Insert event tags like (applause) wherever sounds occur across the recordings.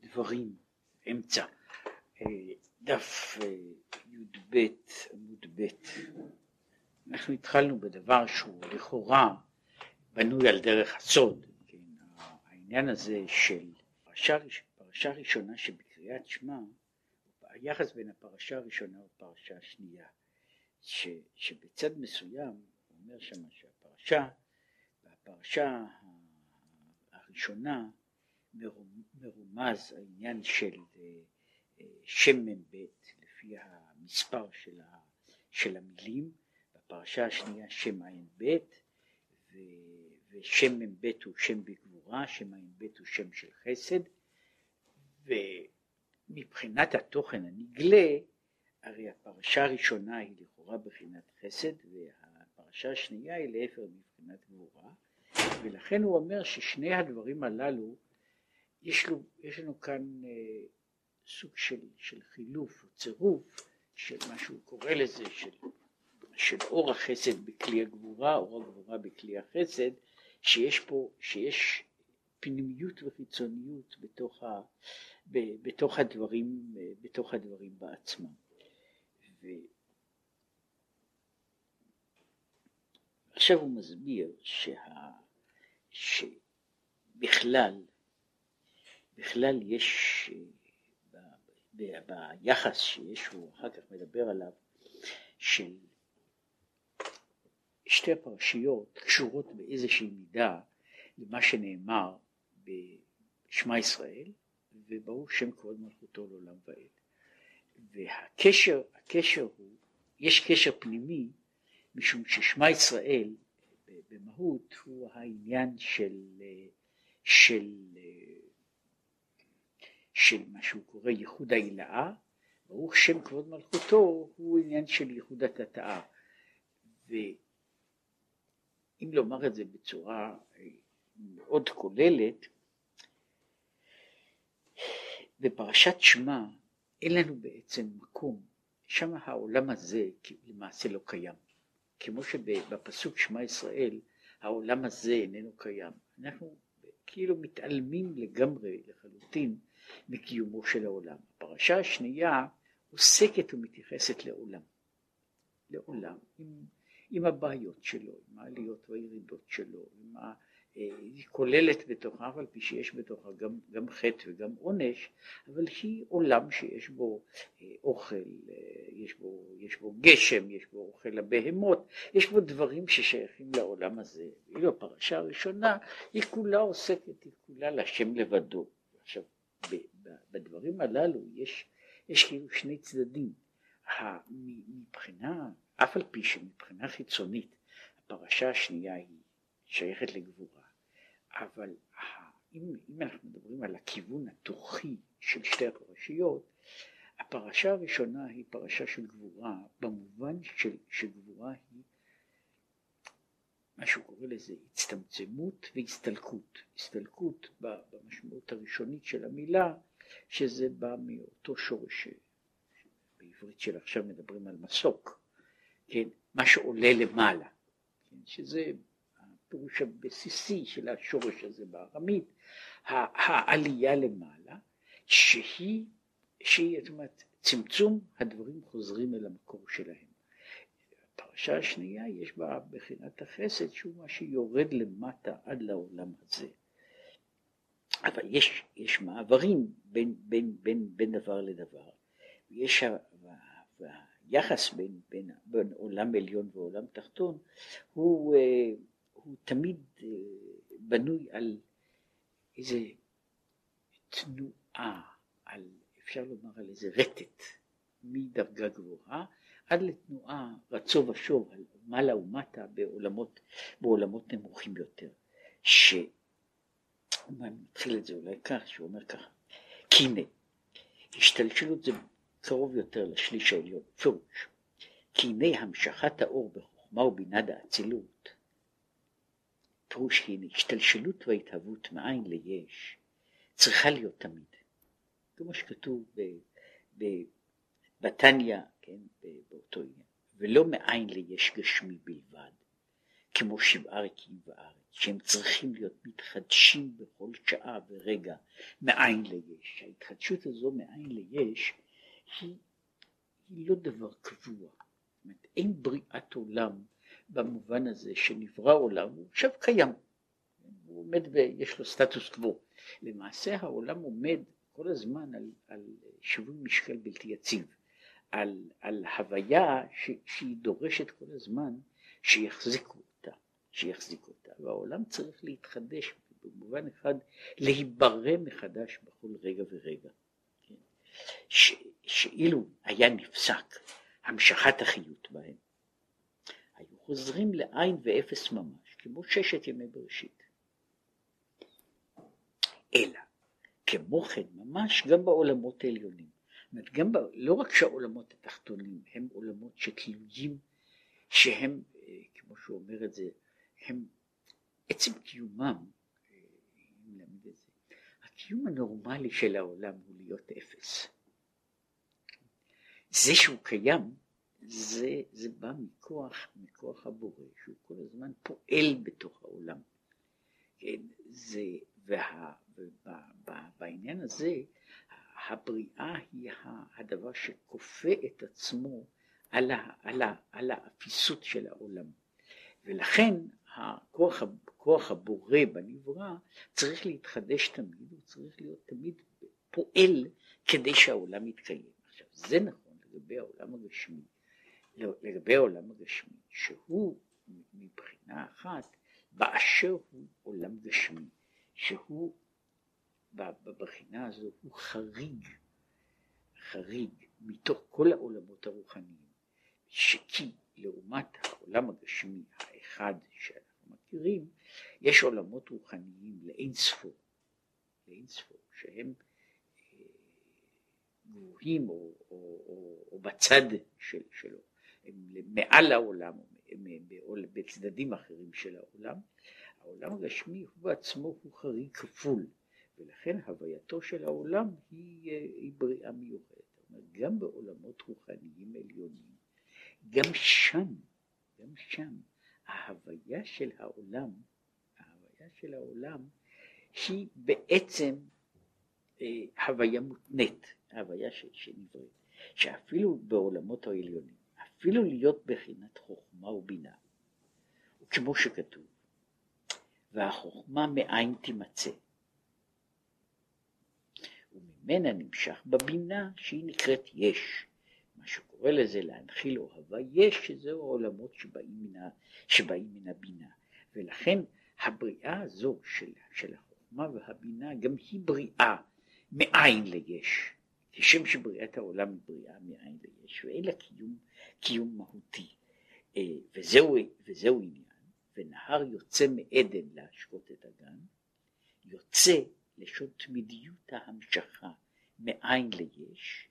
דברים, אמצע, דף י"ב עמוד ב', אנחנו התחלנו בדבר שהוא לכאורה בנוי על דרך הסוד, כן, העניין הזה של פרשה, ראשונה שבקריאת שמע, היחס בין הפרשה הראשונה לפרשה השנייה, ש, שבצד מסוים אומר שם שהפרשה, הפרשה הראשונה מרומז העניין של אה, שם מ"ב לפי המספר של, ה, של המילים, בפרשה השנייה שם ע"ב ושם מ"ב הוא שם בגבורה, שם ע"ב הוא שם של חסד ומבחינת התוכן הנגלה הרי הפרשה הראשונה היא לכאורה בחינת חסד והפרשה השנייה היא להפך מבחינת גבורה ולכן הוא אומר ששני הדברים הללו יש, לו, יש לנו כאן אה, סוג של, של חילוף או צירוף של מה שהוא קורא לזה של, של אור החסד בכלי הגבורה, אור הגבורה בכלי החסד, שיש פה, שיש פנימיות וחיצוניות בתוך, ה, ב, בתוך, הדברים, בתוך הדברים בעצמם. ו... עכשיו הוא מסביר שה... שבכלל בכלל יש ביחס שיש, הוא אחר כך מדבר עליו, של שתי הפרשיות קשורות באיזושהי מידה למה שנאמר בשמע ישראל וברוך שם כבוד מלכותו לעולם ועד. והקשר, הקשר הוא, יש קשר פנימי משום ששמע ישראל במהות הוא העניין של, של של מה שהוא קורא ייחוד ההילאה, ברוך שם כבוד מלכותו הוא עניין של ייחוד התתאה. ואם לומר את זה בצורה אה, מאוד כוללת, בפרשת שמע אין לנו בעצם מקום, שם העולם הזה למעשה לא קיים. כמו שבפסוק שמע ישראל העולם הזה איננו קיים. אנחנו כאילו מתעלמים לגמרי, לחלוטין, מקיומו של העולם. הפרשה השנייה עוסקת ומתייחסת לעולם. לעולם, עם, עם הבעיות שלו, עם העליות והירידות שלו, עם ה... אה, היא כוללת בתוכה, אף על פי שיש בתוכה גם, גם חטא וגם עונש, אבל היא עולם שיש בו אה, אוכל, אה, יש בו, יש בו גשם, יש בו אוכל לבהמות, יש בו דברים ששייכים לעולם הזה. ואילו הפרשה הראשונה היא כולה עוסקת, היא כולה לשם לבדו. עכשיו, בדברים הללו יש, יש כאילו שני צדדים. מבחינה, אף על פי שמבחינה חיצונית הפרשה השנייה היא שייכת לגבורה, אבל אם, אם אנחנו מדברים על הכיוון התוכי של שתי הפרשיות, הפרשה הראשונה היא פרשה של גבורה במובן שגבורה היא מה שהוא קורא לזה הצטמצמות והסתלקות. הסתלקות במשמעות הראשונית של המילה, שזה בא מאותו שורש, בעברית של עכשיו מדברים על מסוק, כן, מה שעולה למעלה, כן, שזה הפירוש הבסיסי של השורש הזה בארמית, העלייה למעלה, שהיא, שהיא, זאת אומרת, צמצום הדברים חוזרים אל המקור שלהם. הפרשה השנייה יש בה בחינת החסד שהוא מה שיורד למטה עד לעולם הזה. אבל יש, יש מעברים בין, בין, בין, בין דבר לדבר. יש והיחס בין, בין, בין עולם עליון ועולם תחתון הוא, אה, הוא תמיד אה, בנוי על איזה תנועה, על, אפשר לומר על איזה רטט מדרגה גבוהה עד לתנועה רצו ושוב על מעלה ומטה בעולמות, בעולמות נמוכים יותר. ש... הוא מתחיל את זה אולי כך, שהוא אומר ככה, כי הנה, השתלשלות זה קרוב יותר לשליש העליון, פירוש, כי הנה המשכת האור בחוכמה ובינה דאצילות, פירוש הנה השתלשלות והתהוות מאין ליש, צריכה להיות תמיד. כמו שכתוב בתניא, כן, באותו עניין, ולא מאין ליש גשמי בלבד, כמו שבעה ריקים בארץ, שהם צריכים להיות מתחדשים בכל שעה ורגע מאין ליש. ההתחדשות הזו מאין ליש היא, היא לא דבר קבוע. זאת אומרת, אין בריאת עולם במובן הזה שנברא עולם, הוא עכשיו קיים. הוא עומד ויש לו סטטוס קוו. למעשה העולם עומד כל הזמן על, על שיווי משקל בלתי יציב, על, על הוויה ש, שהיא דורשת כל הזמן שיחזיקו אותה, שיחזיקו אותה, והעולם צריך להתחדש במובן אחד, להיברא מחדש בכל רגע ורגע. כן? ש, שאילו היה נפסק המשכת החיות בהם, היו חוזרים לעין ואפס ממש, כמו ששת ימי בראשית. אלא כמו כן ממש גם בעולמות העליונים. אומרת, גם ב... לא רק שהעולמות התחתונים הם עולמות שתלויים, שהם, אה, כמו שהוא אומר את זה, הם עצם קיומם, אה, הקיום הנורמלי של העולם הוא להיות אפס. זה שהוא קיים, זה, זה בא מכוח, מכוח הבורא, שהוא כל הזמן פועל בתוך העולם. כן, זה, וה, ובעניין הזה הבריאה היא הדבר שכופה את עצמו על, ה, על, ה, על האפיסות של העולם. ולכן הכוח, כוח הבורא בנברא צריך להתחדש תמיד, הוא צריך להיות תמיד פועל כדי שהעולם יתקיים. עכשיו זה נכון לגבי העולם הגשמי, לגבי העולם הגשמי, שהוא מבחינה אחת באשר הוא עולם גשמי, שהוא בבחינה הזו הוא חריג, חריג מתוך כל העולמות הרוחניים, שכי לעומת העולם הגשמי האחד שאנחנו מכירים, יש עולמות רוחניים לאין ספור, לאין ספור, שהם אה, גבוהים או, או, או, או בצד של, שלו, הם מעל העולם, הם בצדדים אחרים של העולם, העולם הגשמי הוא בעצמו הוא חריג כפול, ולכן הווייתו של העולם היא, היא בריאה מיוחדת. גם בעולמות רוחניים עליונים, גם שם, גם שם, ההוויה של העולם, ההוויה של העולם היא בעצם אה, הוויה מותנית, ההוויה שנבראת, שאפילו בעולמות העליונים, אפילו להיות בחינת חוכמה ובינה, וכמו שכתוב, והחוכמה מאין תימצא. וממנה נמשך בבינה שהיא נקראת יש. מה שקורא לזה להנחיל אוהבה יש, שזהו העולמות שבאים מן, שבאים מן הבינה. ולכן הבריאה הזו של, של החוכמה והבינה גם היא בריאה מאין ליש. כשם שבריאת העולם היא בריאה מאין ליש, ואין לה קיום, קיום מהותי. אה, וזהו, וזהו עניין. ונהר יוצא מעדן להשקות את הגן, יוצא לשון תמידיות ההמשכה מאין ליש,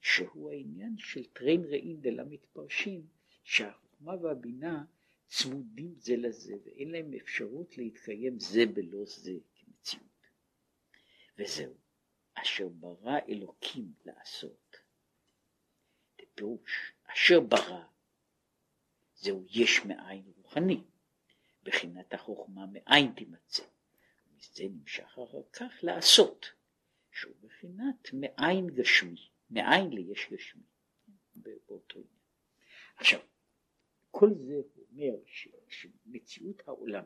שהוא העניין של טרין ראין דלה מתפרשים, שהחוכמה והבינה צמודים זה לזה ואין להם אפשרות להתקיים זה בלא זה כמציאות. וזהו, אשר ברא אלוקים לעשות. בפירוש, אשר ברא, זהו יש מאין רוחני. בחינת החוכמה מאין תימצא. מזה נמשך אחר כך לעשות, שהוא בחינת מאין גשמי, מאין ליש גשמי, באותו עניין. עכשיו, כל זה אומר שמציאות העולם,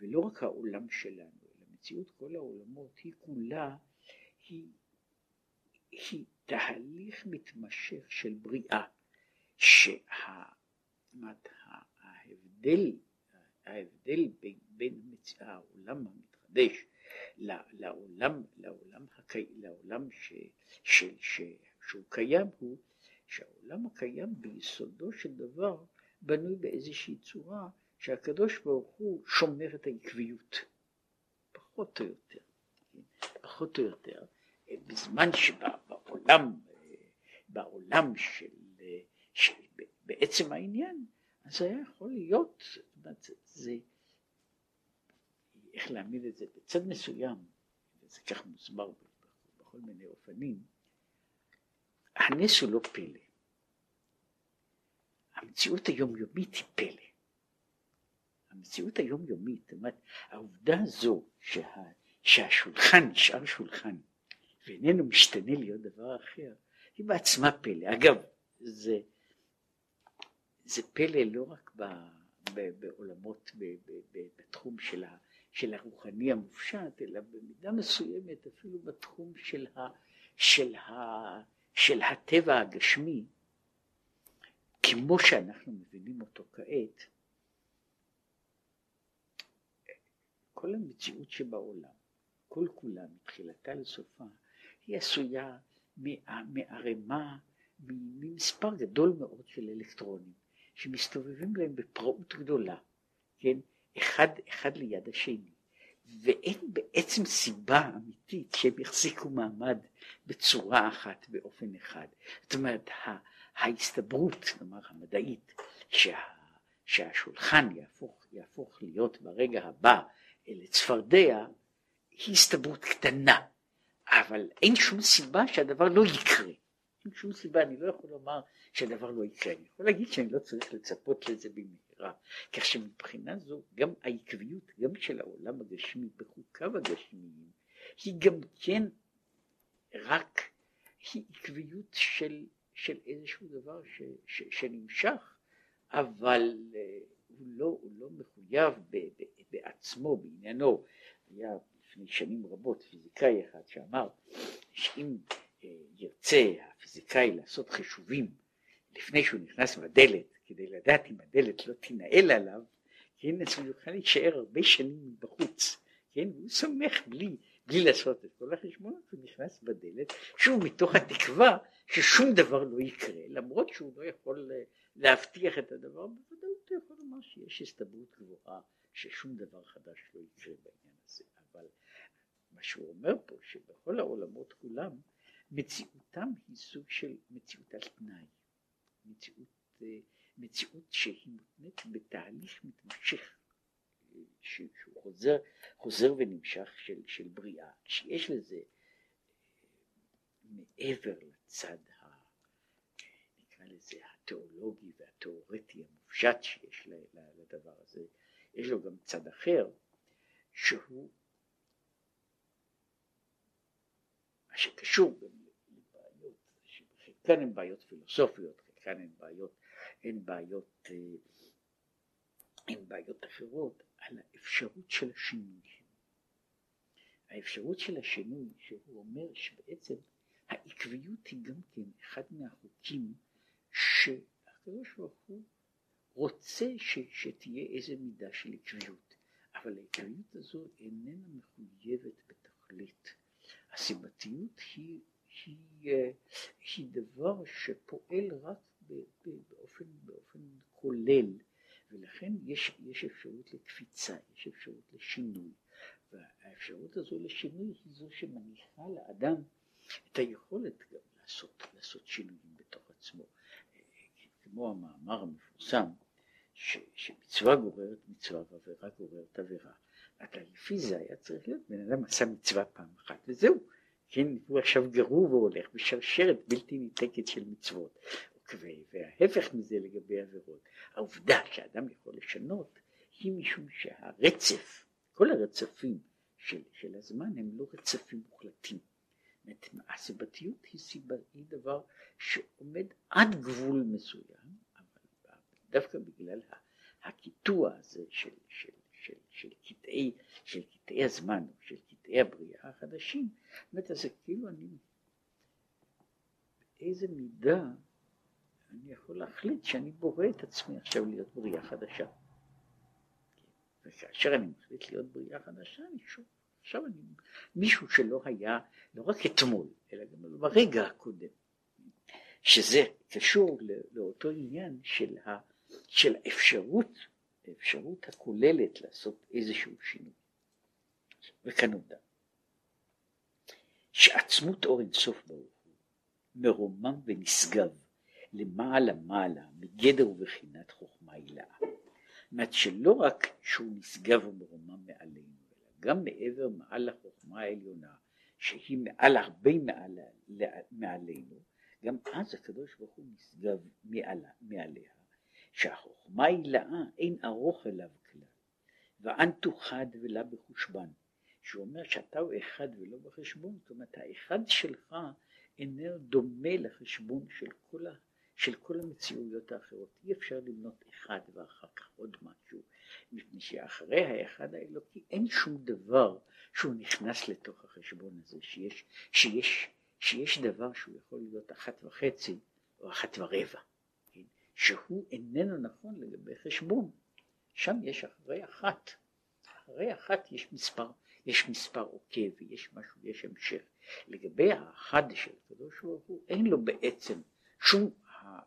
ולא רק העולם שלנו, אלא מציאות כל העולמות, היא כולה, היא, היא תהליך מתמשך של בריאה, שההבדל ההבדל בין, בין. העולם המתחדש לעולם, לעולם, הקי... לעולם ש... ש... ש... שהוא קיים הוא שהעולם הקיים ביסודו של דבר בנוי באיזושהי צורה שהקדוש ברוך הוא שומר את העקביות, פחות או יותר, פחות או יותר, בזמן שבעולם, בעולם של, של בעצם העניין, אז היה יכול להיות זה, איך להעמיד את זה, בצד מסוים, וזה כך מוסבר בכל מיני אופנים, הנס הוא לא פלא. המציאות היומיומית היא פלא. המציאות היומיומית, זאת אומרת, העובדה הזו שה, שהשולחן נשאר שולחן ואיננו משתנה להיות דבר אחר, היא בעצמה פלא. אגב, זה, זה פלא לא רק ב, ב, בעולמות, ב, ב, ב, בתחום של, ה, של הרוחני המופשט, אלא במידה מסוימת אפילו בתחום של, ה, של, ה, של הטבע הגשמי, כמו שאנחנו מבינים אותו כעת, כל המציאות שבעולם, כל כולה מתחילתה לסופה, היא עשויה מערימה, ממספר גדול מאוד של אלקטרונים שמסתובבים להם בפראות גדולה, כן, אחד, אחד ליד השני, ואין בעצם סיבה אמיתית שהם יחזיקו מעמד בצורה אחת באופן אחד. זאת אומרת, ההסתברות, כלומר המדעית, שה, שהשולחן יהפוך, יהפוך להיות ברגע הבא לצפרדע, היא הסתברות קטנה, אבל אין שום סיבה שהדבר לא יקרה. אין שום סיבה, אני לא יכול לומר שהדבר לא יקרה. אני יכול להגיד שאני לא צריך לצפות לזה במהרה. כך שמבחינה זו, גם העקביות, גם של העולם הגשמי, בחוקיו הגשמיים, היא גם כן רק, היא עקביות של, של איזשהו דבר ש, ש, שנמשך, אבל אה, הוא לא, הוא לא מחויב ב, ב, בעצמו, בעניינו. היה לפני שנים רבות פיזיקאי אחד שאמר שאם אה, ירצה הפיזיקאי לעשות חישובים לפני שהוא נכנס בדלת, כדי לדעת אם הדלת לא תנהל עליו, כן, אז הוא יוכל להישאר הרבה שנים בחוץ, כן, הוא סומך בלי, בלי לעשות את כל החשבונות, הוא נכנס בדלת, שוב מתוך התקווה ששום דבר לא יקרה, למרות שהוא לא יכול אה, להבטיח את הדבר, בוודאות הוא יכול לומר שיש הסתברות גבוהה ששום דבר חדש לא יקרה בעניין הזה, אבל מה שהוא אומר פה, שבכל העולמות כולם, מציאותם היא סוג של מציאות על תנאי, מציאות, אה, מציאות שהיא מותנית בתהליך מתמשך, שהוא חוזר, חוזר ונמשך של, של בריאה, שיש לזה אה, מעבר לצד ה... נקרא לזה התיאולוגי והתיאורטי המופשט שיש לדבר הזה, יש לו גם צד אחר שהוא מה שקשור לבעיות שחלקן הן בעיות פילוסופיות, חלקן הן בעיות, הן בעיות, אה, הן בעיות אחרות על האפשרות של השינוי. האפשרות של השינוי שהוא אומר שבעצם העקביות היא גם כן אחד מהחוקים שהקדוש ברוך הוא רוצה ש, שתהיה איזה מידה של עקביות, אבל העקביות הזו איננה מחויבת בתכלית. הסיבתיות היא, היא, היא, היא דבר שפועל רק באופן, באופן כולל, ולכן יש, יש אפשרות לקפיצה, יש אפשרות לשינוי, והאפשרות הזו לשינוי היא זו שמניחה לאדם את היכולת גם לעשות, לעשות שינויים בתוך עצמו. כמו המאמר המפורסם ש, שמצווה גוררת מצווה ועבירה גוררת עבירה. אבל לפי זה היה צריך להיות בן אדם עשה מצווה פעם אחת וזהו. כן, הוא עכשיו גרור והולך בשרשרת בלתי ניתקת של מצוות. וההפך מזה לגבי עבירות. העובדה שאדם יכול לשנות היא משום שהרצף, כל הרצפים של, של הזמן הם לא רצפים מוחלטים. הסיבתיות היא, סיבה, היא דבר שעומד עד גבול מסוים, דווקא בגלל הקיטוע הזה של, של, של, של קטעי, של קטעי הזמן, של קטעי הבריאה החדשים, באמת אז זה כאילו אני, באיזה מידה אני יכול להחליט שאני בורא את עצמי עכשיו להיות בריאה חדשה. וכאשר אני מחליט להיות בריאה חדשה, אני שוב, עכשיו אני מישהו שלא היה, לא רק אתמול, אלא גם ברגע הקודם, שזה קשור לאותו עניין של ה... של אפשרות, האפשרות הכוללת לעשות איזשהו שינוי. עובדה, שעצמות אור אינסוף ברוך הוא מרומם ונשגב למעלה מעלה מגדר ובחינת חוכמה הילאה. זאת שלא רק שהוא נשגב ומרומם מעלינו, אלא גם מעבר מעל החוכמה העליונה, שהיא מעל הרבה מעל, מעלינו, גם אז הקדוש ברוך הוא נשגב מעלה, מעליה. שהחוכמה הילאה אין ארוך אליו כלל, ואנטו חד ולה בחושבן. שהוא אומר שאתה הוא אחד ולא בחשבון, זאת אומרת האחד שלך איננו דומה לחשבון של כל, ה, של כל המציאויות האחרות. אי אפשר למנות אחד ואחר כך עוד משהו, מפני שאחרי האחד האלוקי אין שום דבר שהוא נכנס לתוך החשבון הזה, שיש, שיש, שיש דבר שהוא יכול להיות אחת וחצי או אחת ורבע, כן? שהוא איננו נכון לגבי חשבון. שם יש אחרי אחת, אחרי אחת יש מספר, יש מספר עוקב ויש משהו, יש המשך. לגבי האחד של הקדוש ברוך הוא, אין לו בעצם שום,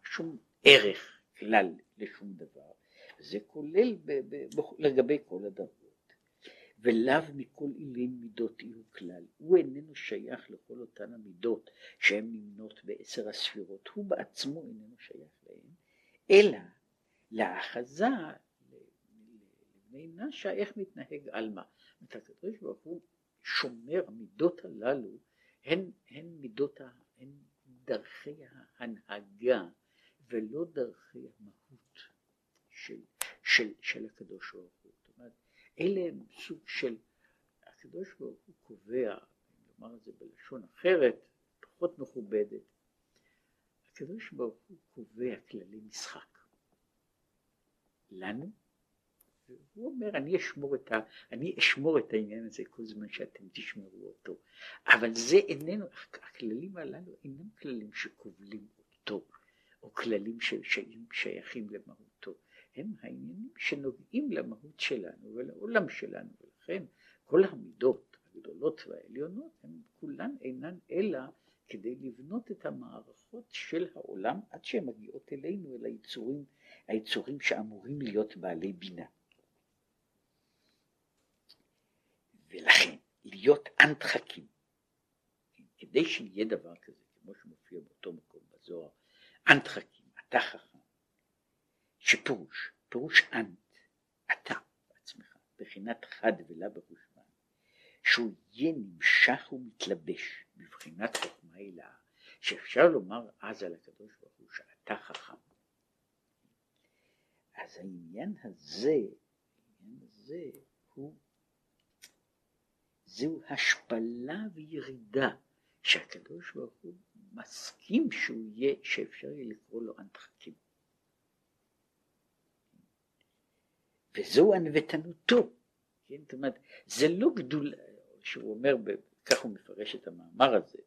שום ערך כלל לשום דבר. זה כולל ב, ב, ב, לגבי כל הדרגות. ולאו מכל אילין מידות יהיו כלל. הוא איננו שייך לכל אותן המידות שהן נמנות בעשר הספירות. הוא בעצמו איננו שייך להן, אלא לאחזה לבני נשה איך מתנהג עלמא. הקדוש ברוך הוא שומר המידות הללו הן, הן מידות, הן דרכי ההנהגה ולא דרכי המהות של, של, של הקדוש ברוך הוא. זאת אומרת, אלה הם סוג של, הקדוש ברוך הוא קובע, אם נאמר את זה בלשון אחרת, פחות מכובדת, הקדוש ברוך הוא קובע כללי משחק. לנו הוא אומר אני אשמור ה, אני אשמור את העניין הזה כל זמן שאתם תשמרו אותו אבל זה איננו הכללים הללו אינם כללים שכובלים אותו או כללים ששייכים למהותו. הם העניינים שנוגעים למהות שלנו ולעולם שלנו. ולכן כל המידות הגדולות והעליונות הן כולן אינן אלא כדי לבנות את המערכות של העולם עד שהן מגיעות אלינו אל היצורים היצורים שאמורים להיות בעלי בינה ולכן להיות אנטחקים, כדי שיהיה דבר כזה, כמו שמופיע באותו מקום בזוהר, אנטחקים, אתה חכם, שפירוש, פירוש אנט, אתה בעצמך, בחינת חד ולה בחושבן, שהוא יהיה נמשך ומתלבש בבחינת חוכמה הילאה, שאפשר לומר אז על הקדוש ברוך הוא שאתה חכם. אז העניין הזה, העניין הזה הוא זהו השפלה וירידה שהקדוש ברוך הוא מסכים שהוא יהיה, שאפשר יהיה לקרוא לו אנטחקים. וזהו ענוותנותו, כן? זאת אומרת, זה לא גדול, שהוא אומר, כך הוא מפרש את המאמר הזה,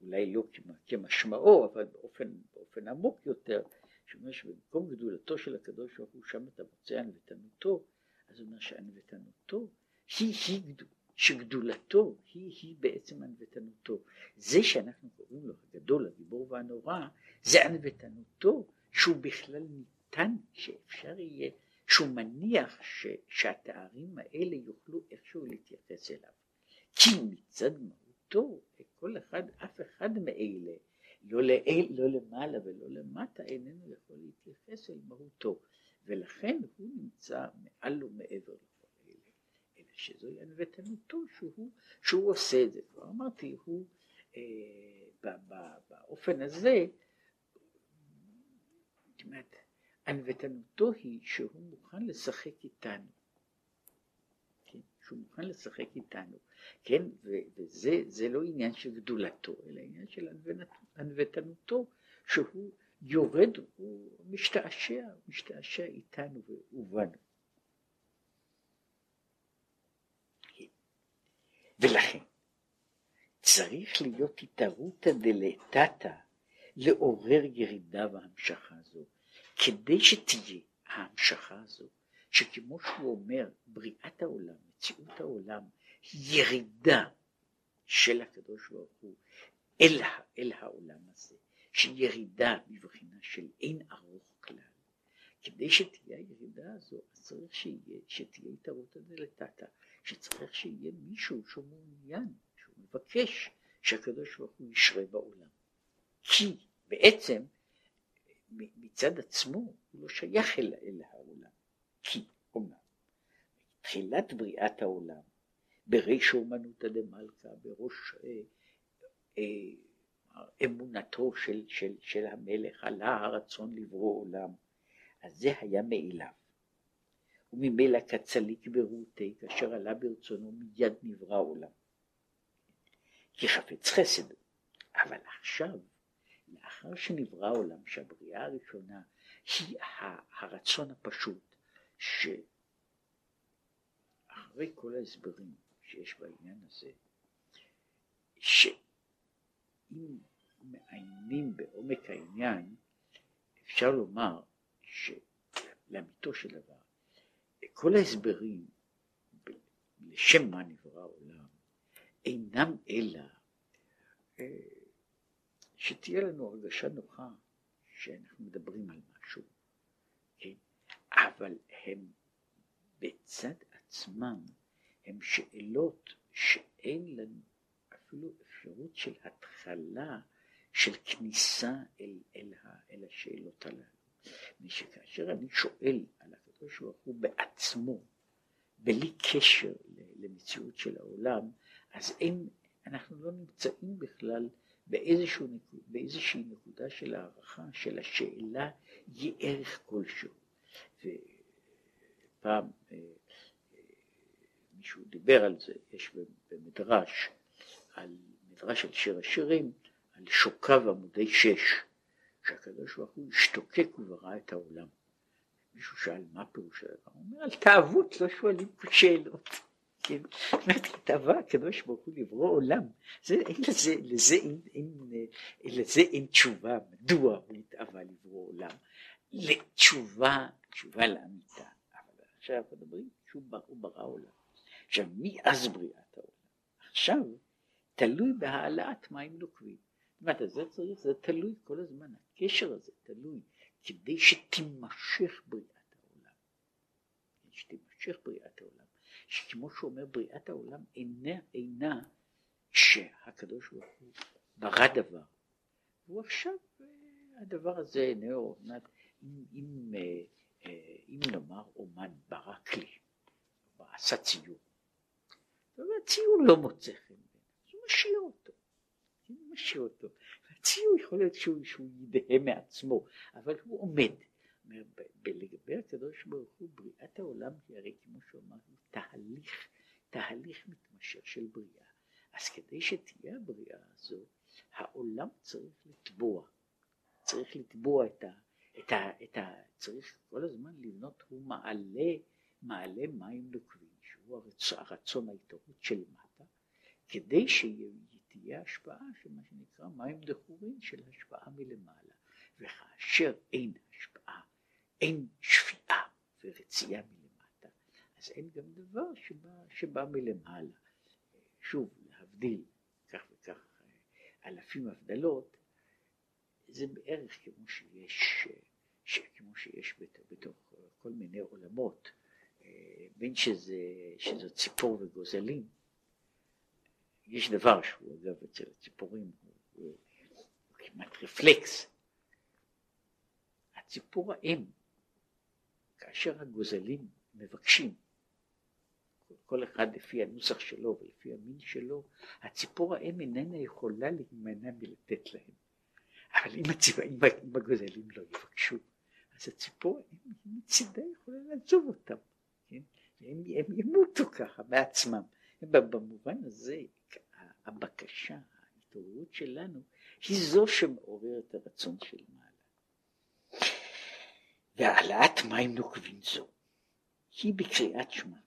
אולי לא כמשמעו, אבל באופן, באופן עמוק יותר, שאומר שבמקום גדולתו של הקדוש ברוך הוא, שם אתה מוצא ענוותנותו, אז הוא אומר שענוותנותו היא היא גדולה. שגדולתו היא היא בעצם ענוותנותו. זה שאנחנו קוראים לו הגדול, הגיבור והנורא, זה ענוותנותו שהוא בכלל ניתן, שאפשר יהיה, שהוא מניח ש, שהתארים האלה יוכלו איכשהו להתייחס אליו. כי מצד מהותו, כל אחד, אף אחד מאלה, לא, לאל, לא למעלה ולא למטה, איננו יכול להתייחס אל מהותו, ולכן הוא נמצא מעל ומעבר שזוהי ענוותנותו שהוא, שהוא עושה את זה. כבר אמרתי, הוא אה, ב, ב, באופן הזה, זאת אומרת, ענוותנותו היא שהוא מוכן לשחק איתנו. כן? שהוא מוכן לשחק איתנו, כן? ו- וזה לא עניין של גדולתו, אלא עניין של ענוותנותו, שהוא יורד, הוא משתעשע, משתעשע איתנו ובנו. ולכן צריך להיות התערותא דלתתא לעורר ירידה והמשכה זו, כדי שתהיה ההמשכה הזו, שכמו שהוא אומר, בריאת העולם, מציאות העולם, ירידה של הקדוש ברוך הוא אל, אל העולם הזה, שהיא ירידה בבחינה של אין ארוך כלל. כדי שתהיה הירידה הזו, צריך שתהיה התערותא דלתתא, שצריך שיהיה מישהו שהוא מעוניין, שהוא מבקש שהקדוש ברוך הוא ישרה בעולם. כי בעצם מצד עצמו הוא לא שייך אל, אל העולם. כי, אומנם, תחילת בריאת העולם, בריש אומנותא דמלכא, בראש אה, אה, אמונתו של, של, של המלך, עלה הרצון לברוא עולם, אז זה היה מאליו. וממילא כצליק ברותי, כאשר עלה ברצונו מיד נברא עולם. כי חפץ חסד. אבל עכשיו, לאחר שנברא עולם, שהבריאה הראשונה היא הרצון הפשוט, שאחרי כל ההסברים שיש בעניין הזה, שאם מעיינים בעומק העניין, אפשר לומר שלאמיתו של דבר, כל ההסברים לשם מה נברא העולם אינם אלא אה, שתהיה לנו הרגשה נוחה שאנחנו מדברים על משהו, כן? אבל הם בצד עצמם הם שאלות שאין לנו אפילו אפשרות של התחלה של כניסה אל, אל, אל השאלות הללו. מפני שכאשר אני שואל על הקדוש ברוך הוא בעצמו, בלי קשר למציאות של העולם, אז אין, אנחנו לא נמצאים בכלל באיזשהו, באיזושהי נקודה של הערכה של השאלה יהיה ערך כלשהו. ופעם אה, אה, מישהו דיבר על זה, יש במדרש, על מדרש של שיר השירים, על שוקיו עמודי שש, שהקדוש ברוך הוא השתוקק וברא את העולם. מישהו שאל מה פירוש הדבר? הוא אומר על תאוות לא שואלים פה שאלות. כן, אומרת, התאווה הקדוש ברוך הוא לברוא עולם, זה, אין לזה, לזה אין, אין, לזה אין תשובה, מדוע הוא התאווה לברוא עולם, לתשובה, תשובה לאמיתה, אבל עכשיו אנחנו מדברים שהוא ברא עולם. עכשיו, מאז בריאת העולם, עכשיו תלוי בהעלאת מים נוקבים. זאת אומרת, זה צריך, זה תלוי כל הזמן, הקשר הזה תלוי, כדי שתימשך בריאת העולם. שתימשך בריאת העולם. שכמו שאומר בריאת העולם אינה, אינה שהקדוש ברוך הוא ברא דבר. הוא עכשיו, אה, הדבר הזה איננו, אם, אם, אה, אה, אם נאמר אומן ברא כלי, עשה ציור, והציור לא מוצא חן אז הוא משאיר אותו, הוא משאיר אותו. הציור יכול להיות שהוא, שהוא ידהה מעצמו, אבל הוא עומד. לגבי הקדוש ברוך הוא, בריאת העולם היא הרי כמו שאמרנו, תהליך, תהליך מתמשך של בריאה. אז כדי שתהיה הבריאה הזו, העולם צריך לתבוע, צריך לתבוע את ה... את ה, את ה צריך כל הזמן לבנות, הוא מעלה, מעלה מים נוקבים, שהוא הרצ, הרצון ההתעוררות של מטה, כדי שתהיה השפעה של מה שנקרא מים דחורים של השפעה מלמעלה. וכאשר אין השפעה אין שפיעה ורצייה מלמטה, אז אין גם דבר שבא, שבא מלמעלה. שוב, להבדיל כך וכך אה, אלפים הבדלות, זה בערך כמו שיש, ש, כמו שיש בתוך, בתוך כל מיני עולמות, אה, בין שזה, שזה ציפור וגוזלים, יש דבר שהוא אגב אצל הציפורים הוא, כמעט רפלקס. הציפור האם כאשר הגוזלים מבקשים, כל אחד לפי הנוסח שלו ולפי המין שלו, הציפור האם איננה יכולה להימנע מלתת להם. אבל אם, הציפור, אם, אם הגוזלים לא יבקשו, אז הציפור האם מצידה יכולה לעזוב אותם, כן? הם, הם ימותו ככה בעצמם. במובן הזה הבקשה, ההתעוררות שלנו, היא זו שמעוררת את הרצון של מעלה. והעלאת מים נוקבים זו היא בקריאת שמע.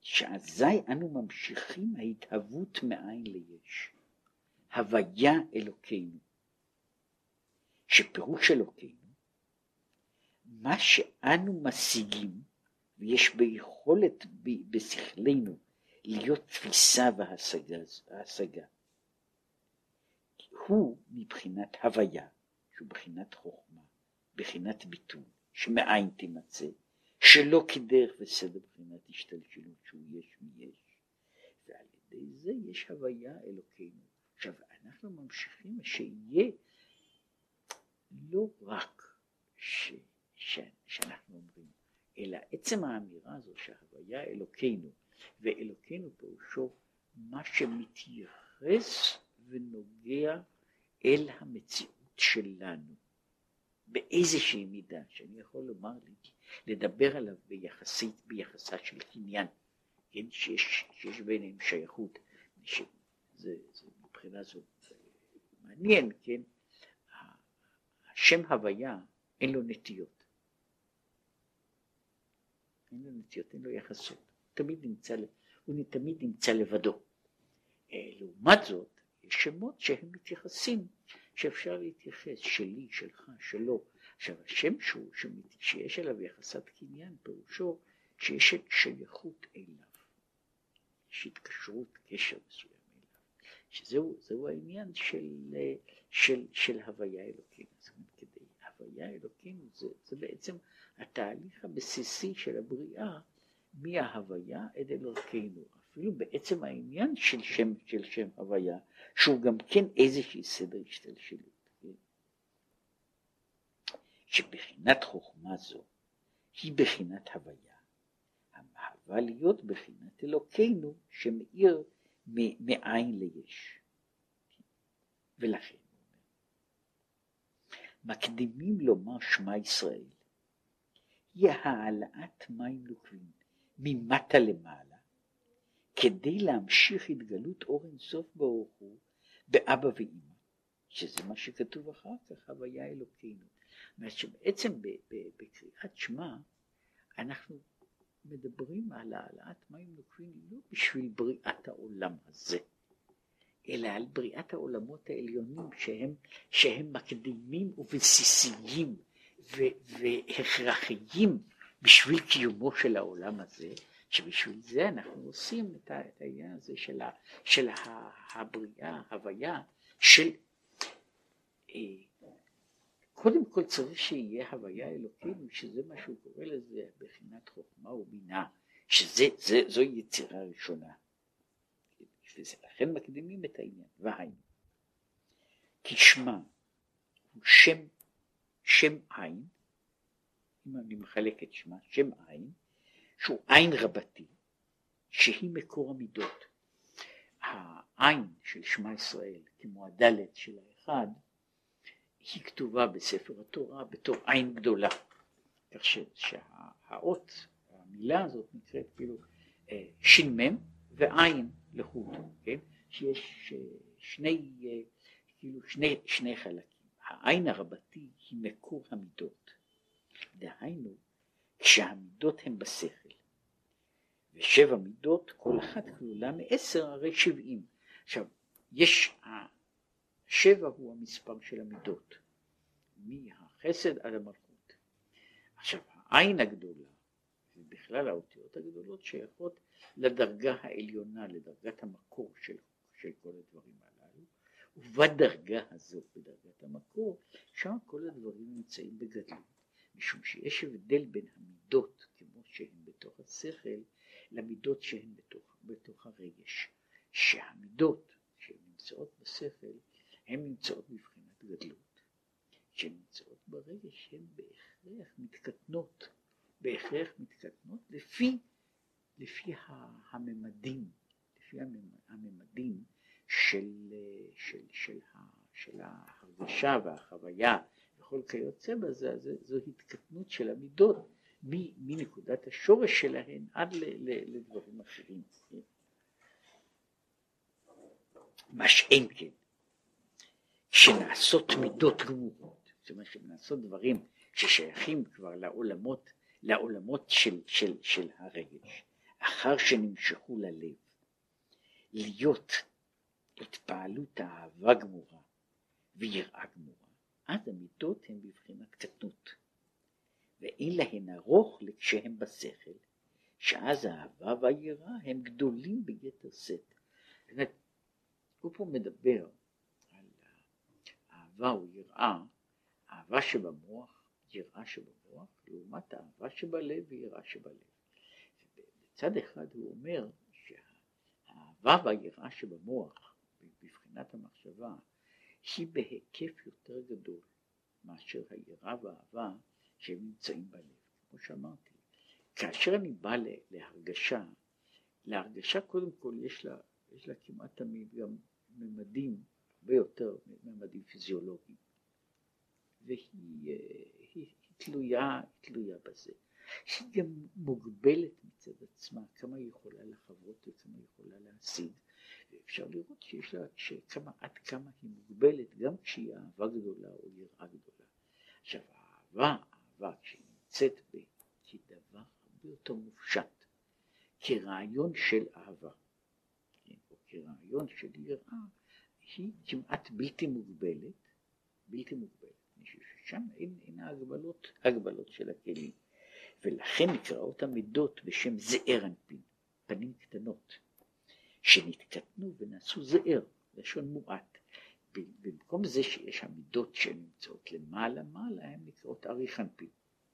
שאזי אנו ממשיכים ההתהוות מאין ליש, הוויה אלוקינו, שפירוש אלוקינו, מה שאנו משיגים ויש ביכולת בשכלנו להיות תפיסה והשגה, הוא מבחינת הוויה שהוא בחינת חוכמה, בחינת ביטול, שמאין תימצא, שלא כדרך וסדר בחינת השתלשלות שהוא יש מיש, ועל ידי זה יש הוויה אלוקינו. עכשיו אנחנו ממשיכים שיהיה לא רק ש, אלא עצם האמירה הזו שההוויה אלוקינו, ואלוקינו פירושו מה שמתייחס ונוגע אל המציאות שלנו. באיזושהי מידה שאני יכול לומר לדבר עליו ביחסית, ביחסה של קניין, כן, שיש, שיש ביניהם שייכות, ש, זה, זה מבחינה זו מעניין, כן, השם הוויה אין לו נטיות, אין לו נטיות, אין לו יחסות, תמיד נמצא, הוא תמיד נמצא לבדו. אה, לעומת זאת, יש שמות שהם מתייחסים, שאפשר להתייחס, שלי, שלך, שלו. עכשיו, השם שהוא, שיש עליו יחסת קניין, פירושו שיש שייכות אליו, יש התקשרות, קשר מסוים אליו, שזהו העניין של, של, של הוויה אלוקים. זאת כדי הוויה אלוקים זה, זה בעצם התהליך הבסיסי של הבריאה מההוויה עד אלוקינו. אפילו בעצם העניין של שם, של שם הוויה, שהוא גם כן איזושהי סדר השתלשלות. כן? שבחינת חוכמה זו היא בחינת הוויה, המהווה להיות בחינת אלוקינו שמאיר מאין ליש. ולכן מקדימים לומר שמע ישראל, היא העלאת מים נוקבים ממטה למעלה כדי להמשיך התגלות אור אינסוף ברוך הוא באבא ואימא, שזה מה שכתוב אחר כך, הוויה אלוקינו. זאת שבעצם בקריאת שמע אנחנו מדברים על העלאת מים נוקבים לא בשביל בריאת העולם הזה, אלא על בריאת העולמות העליונים שהם, שהם מקדימים ובסיסיים והכרחיים בשביל קיומו של העולם הזה, שבשביל זה אנחנו עושים את, העניין הזה של, ה, של הבריאה, ההוויה של אה, קודם כל צריך שיהיה הוויה אלוקינו, שזה מה שהוא קורא לזה בחינת חוכמה ובינה, שזו יצירה ראשונה. לכן מקדימים את העניין, והיינו. כי שמה הוא שם, שם עין, אם אני מחלק את שמה, שם עין, שהוא עין רבתי, שהיא מקור המידות. העין של שמע ישראל, כמו הדלת של האחד, היא כתובה בספר התורה בתור עין גדולה. כך שהאות, המילה הזאת נקראת כאילו אה, ש"מ ועין לחוד, כן? שיש אה, שני, אה, כאילו שני, שני חלקים. העין הרבתי היא מקור המידות. דהיינו, כשהמידות הן בשכל, ושבע מידות, כל אחת כלולה מעשר הרי שבעים. עכשיו, יש, שבע הוא המספר של המידות, מהחסד עד המלכות. עכשיו, העין הגדולה, ובכלל האותיות הגדולות שייכות לדרגה העליונה, לדרגת המקור של, של כל הדברים הללו, ובדרגה הזאת, בדרגת המקור, שם כל הדברים נמצאים בגדלות. משום שיש הבדל בין המידות כמו שהן בתוך השכל למידות שהן בתוך, בתוך הרגש. שהמידות שהן נמצאות בשכל הן נמצאות בבחינת גדלות. כשהן נמצאות ברגש הן בהכרח מתקטנות, בהכרח מתקטנות לפי, לפי הממדים, לפי הממדים של, של, של, של ההרגשה והחוויה וכל כיוצא בזה, אז זו התקטנות של המידות מנקודת השורש שלהן עד לדברים אחרים. מה שאין כן, שנעשות מידות גמורות, זאת אומרת שנעשות דברים ששייכים כבר לעולמות, לעולמות של, של, של הרגש, אחר שנמשכו ללב, להיות התפעלות אהבה גמורה ויראה גמורה. אז המידות הן בבחינת קטנות, ואין להן ארוך כשהן בשכל, שאז האהבה והיראה הם גדולים ביתר שאת. זאת אומרת, הוא פה מדבר על אהבה או יראה, אהבה שבמוח, יראה שבמוח, לעומת אהבה שבלב ויראה שבלב. בצד אחד הוא אומר שהאהבה והיראה שבמוח, בבחינת המחשבה, היא בהיקף יותר גדול מאשר היראה והאהבה שהם נמצאים בלב. כמו שאמרתי, כאשר אני בא להרגשה, להרגשה קודם כל יש לה, יש לה כמעט תמיד גם ממדים הרבה יותר ממדים פיזיולוגיים. והיא היא, היא תלויה, תלויה בזה. שהיא גם מוגבלת מצד עצמה, כמה היא יכולה לחוות וכמה היא יכולה להשיג. ואפשר לראות שיש לה, שכמה, עד כמה היא מוגבלת, גם כשהיא אהבה גדולה או יראה גדולה. עכשיו, האהבה, האהבה, כשהיא נמצאת ב... כדבר הרבה יותר מופשט, כרעיון של אהבה, כן, או כרעיון של יראה, היא כמעט בלתי מוגבלת, בלתי מוגבלת, ששם אין, אין ההגבלות, הגבלות של הכלים. ולכן נקראות המידות בשם זעיר אנפין, פנים קטנות, שנתקטנו ונעשו זעיר, לשון מועט. במקום זה שיש המידות שנמצאות למעלה מעלה, הן נקראות אריך אנפין,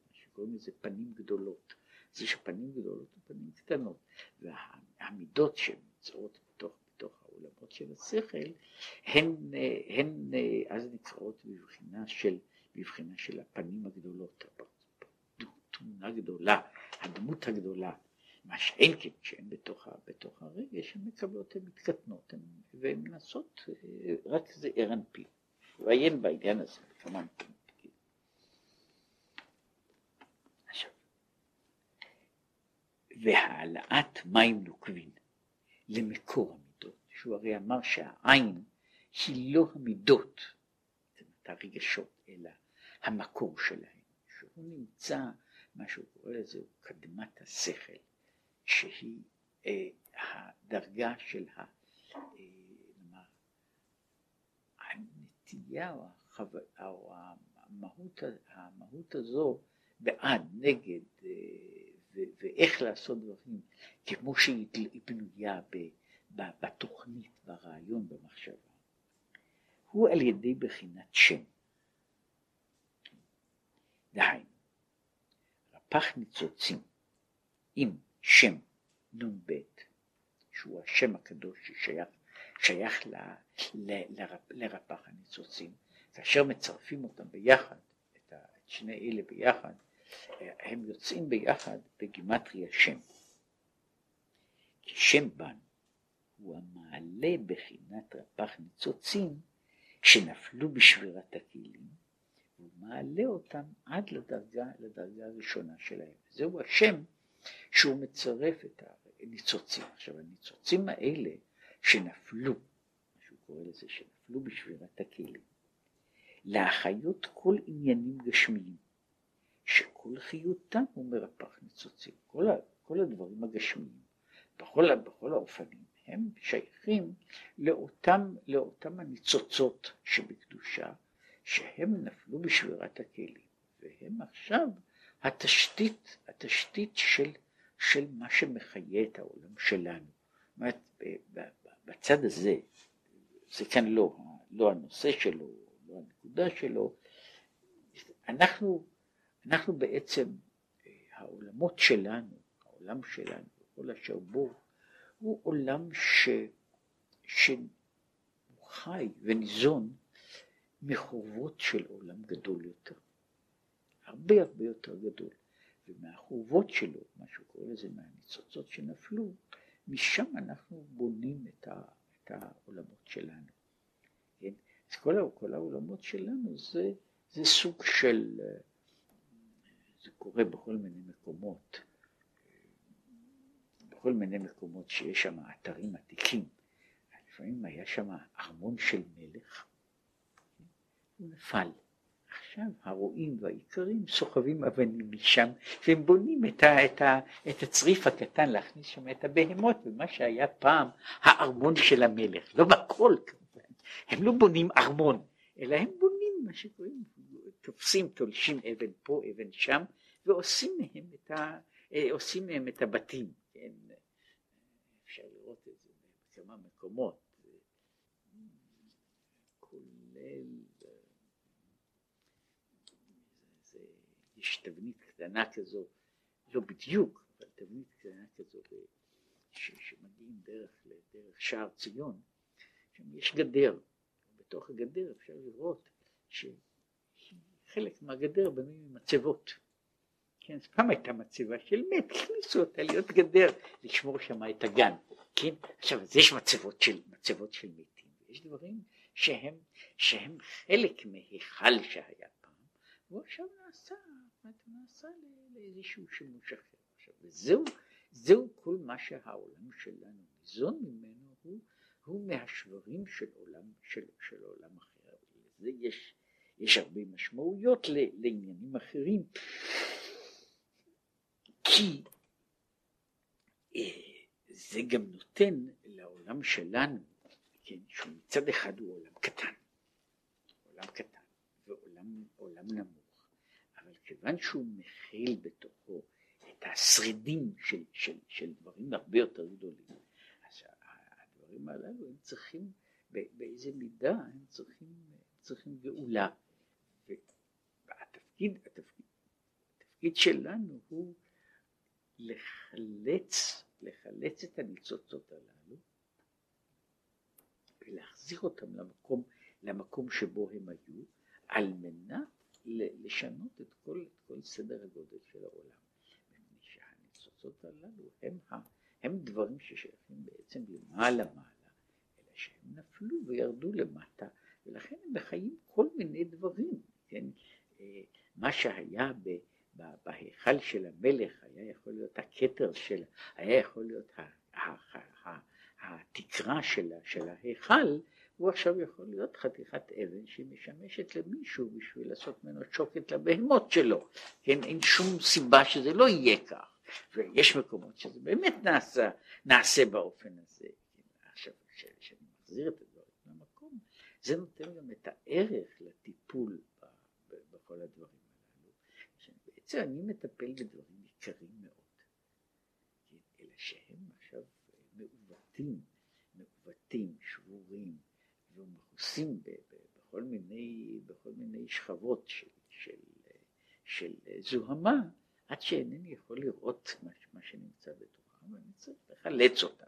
מה שקוראים לזה פנים גדולות. זה שפנים גדולות ופנים קטנות, והמידות שנמצאות בתוך, בתוך העולמות של השכל, הן, הן אז נקראות בבחינה של, בבחינה של הפנים הגדולות, תמונה גדולה, הדמות הגדולה, מה שאין כן, שהן בתוך, בתוך הרגש, הן מקבלות, הן מתקטנות, והן מנסות, אה, רק זה ערן פי. ועיין בעניין הזה כמה מקומות. והעלאת מים נוקבים למקור המידות, שהוא הרי אמר שהעין היא לא המידות, זאת הרגשות, אלא המקור שלהם, שהוא נמצא מה שהוא קורא לזה הוא קדמת השכל, שהיא אה, הדרגה של ה, אה, הנטייה או, החו... או המהות, המהות הזו בעד, נגד, אה, ו, ואיך לעשות דברים כמו שהיא בנויה ב, בתוכנית, ברעיון, במחשבה, הוא על ידי בחינת שם. דהיינו, פח ניצוצים עם שם נ"ב, שהוא השם הקדוש ששייך שייך ל, ל, לרפ, לרפ"ח הניצוצים, כאשר מצרפים אותם ביחד, את, ה, את שני אלה ביחד, הם יוצאים ביחד בגימטריה שם. כי שם בן הוא המעלה בחינת רפ"ח ניצוצים שנפלו בשבירת הכלים הוא מעלה אותם עד לדרגה, לדרגה הראשונה שלהם. זהו השם שהוא מצרף את הניצוצים. עכשיו הניצוצים האלה שנפלו, שהוא קורא לזה, שנפלו בשבירת הכלים, להחיות כל עניינים גשמיים, שכל חיותם הוא מרפח ניצוצים. כל, כל הדברים הגשמיים, בכל, בכל האופנים, הם שייכים לאותם, לאותם הניצוצות שבקדושה, שהם נפלו בשבירת הכלים, והם עכשיו התשתית, התשתית של, של מה שמחיה את העולם שלנו. זאת אומרת, בצד הזה, זה כאן לא, לא הנושא שלו, לא הנקודה שלו, אנחנו, אנחנו בעצם, העולמות שלנו, העולם שלנו, כל אשר בו, הוא עולם ש, שהוא חי וניזון מחורבות של עולם גדול יותר, הרבה הרבה יותר גדול, ומהחורבות שלו, מה שהוא קורא לזה מהניצוצות שנפלו, משם אנחנו בונים את, ה, את העולמות שלנו. כן? אז כל, כל העולמות שלנו זה, זה סוג של, זה קורה בכל מיני מקומות, בכל מיני מקומות שיש שם אתרים עתיקים. לפעמים היה שם ארמון של מלך, הוא נפל. עכשיו הרועים והאיכרים סוחבים אבנים משם והם בונים את, ה, את, ה, את הצריף הקטן להכניס שם את הבהמות ומה שהיה פעם הארמון של המלך, לא בכל כמובן, הם לא בונים ארמון אלא הם בונים מה שקוראים, תופסים, תולשים אבן פה, אבן שם ועושים מהם את, ה, אה, עושים מהם את הבתים, כן? אפשר לראות את זה בכמה מקומות, כולל יש תבנית קטנה כזו, לא בדיוק, אבל תבנית קטנה כזו ש, שמגיעים דרך, לדרך שער ציון, שם יש גדר, בתוך הגדר אפשר לראות שחלק מהגדר בנוי ממצבות. כן, אז פעם הייתה מצבה של מת, הכניסו אותה להיות גדר, לשמור שם את הגן, כן, עכשיו אז יש מצבות של, מצבות של מתים, יש דברים שהם, שהם חלק מהיכל שהיה פעם, הוא עכשיו נעשה, הוא נעשה לאיזשהו שימוש אחר. עכשיו, וזהו זהו כל מה שהעולם שלנו ניזון ממנו, הוא, הוא מהשברים של עולם, של, של עולם אחר. לזה יש, יש הרבה משמעויות לעניינים אחרים. כי אה, זה גם נותן לעולם שלנו, כן, שהוא מצד אחד הוא עולם קטן, עולם קטן ועולם נמוך, כיוון שהוא מכיל בתוכו את השרידים של, של, של דברים הרבה יותר גדולים, אז הדברים הללו הם צריכים באיזה מידה הם צריכים, צריכים גאולה. והתפקיד התפקיד, התפקיד שלנו הוא לחלץ, לחלץ את הניצוצות הללו ולהחזיר אותם למקום, למקום שבו הם היו, על מנת לשנות את כל, את כל סדר הגודל של העולם. מפני שהניצוצות הללו הם, הם דברים ששייכים בעצם למעלה מעלה, אלא שהם נפלו וירדו למטה, ולכן הם מחיים כל מיני דברים, כן? אה, מה שהיה ב... בהיכל של המלך היה יכול להיות הכתר של, היה יכול להיות התקרה של, ההיכל, הוא עכשיו יכול להיות חתיכת אבן שמשמשת למישהו בשביל לעשות ממנו שוקת לבהמות שלו. כן, אין שום סיבה שזה לא יהיה כך. ויש מקומות שזה באמת נעשה, נעשה באופן הזה. עכשיו, כשאני מחזיר את הדברים למקום, זה נותן גם את הערך לטיפול בכל הדברים. בעצם אני מטפל בדברים יקרים מאוד, כן, אלא שהם עכשיו מעוותים, מעוותים, שבורים, ומכוסים בכל מיני, בכל מיני שכבות של, של, של זוהמה, עד שאינני יכול לראות מה, מה שנמצא בתוכם, ואני צריך לחלץ אותם.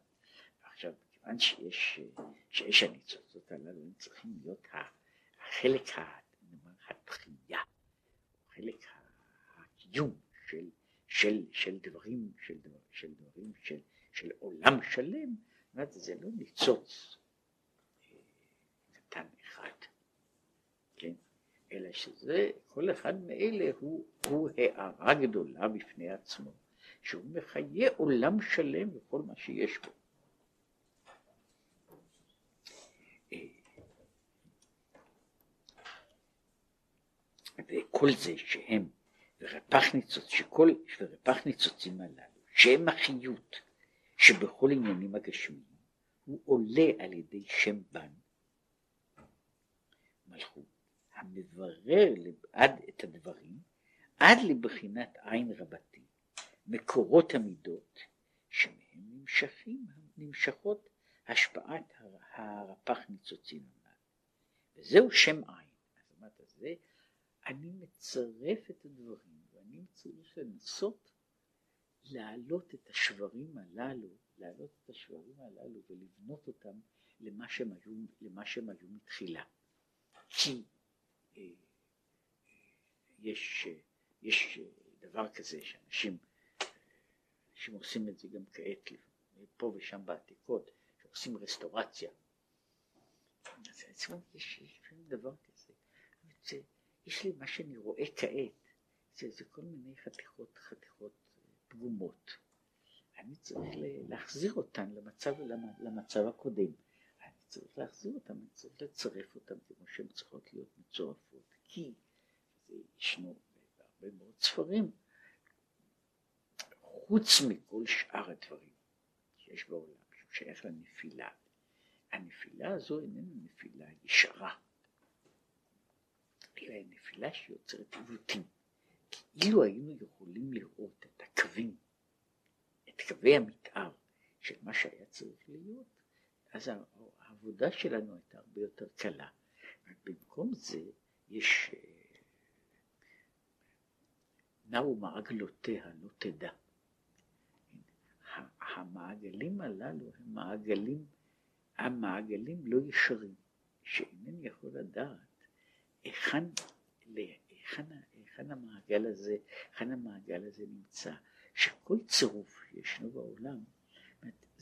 עכשיו, כיוון שיש, שיש הניצוצות הללו, הם צריכים להיות החלק, התחייה, חלק קיום של, של, של דברים, של, דבר, של דברים, של, של עולם שלם, אומרת, זה לא ניצוץ קטן אחד, כן? אלא שזה, כל אחד מאלה הוא, הוא הערה גדולה בפני עצמו, שהוא מחיה עולם שלם וכל מה שיש בו. אה, וכל זה שהם ורפ"ח ניצוץ, שכל, ורפ"ח ניצוצים הללו, שהם החיות שבכל עניינים הגשמיים, הוא עולה על ידי שם בן, מלכות, המברר עד את הדברים, עד לבחינת עין רבתי, מקורות המידות, שמהם נמשכים, נמשכות השפעת הרפ"ח ניצוצים הנ"ל. וזהו שם עין. זאת אומרת, זה אני מצרף את הדברים ואני צריך לנסות להעלות את השברים הללו, להעלות את השברים הללו ולבנות אותם למה שהם היו, למה שהם היו מתחילה. אה, אה, יש, אה, יש דבר כזה שאנשים אנשים עושים את זה גם כעת, פה ושם בעתיקות, שעושים רסטורציה. אז יש, יש דבר כזה. יש לי מה שאני רואה כעת, זה, זה כל מיני חתיכות, חתיכות פגומות. אני צריך להחזיר אותן למצב, למצב הקודם. צריך להחזיר אותן, אני צריך לצרף אותן כמו שהן צריכות להיות מצורפות, כי זה ישנו בהרבה מאוד ספרים, חוץ מכל שאר הדברים שיש בעולם, שהוא שייך לנפילה. הנפילה הזו איננה נפילה ישרה. אלא היא נפילה שיוצרת עיוותים. אילו היינו יכולים לראות את הקווים, את קווי המתאר של מה שהיה צריך להיות, אז העבודה שלנו הייתה הרבה יותר קלה. במקום זה יש אה, נעו מעגלותיה לא תדע. המעגלים הללו הם מעגלים, המעגלים לא ישרים, שאינני יכול לדעת היכן, היכן, היכן המעגל הזה, היכן המעגל הזה נמצא, שכל צירוף שישנו בעולם,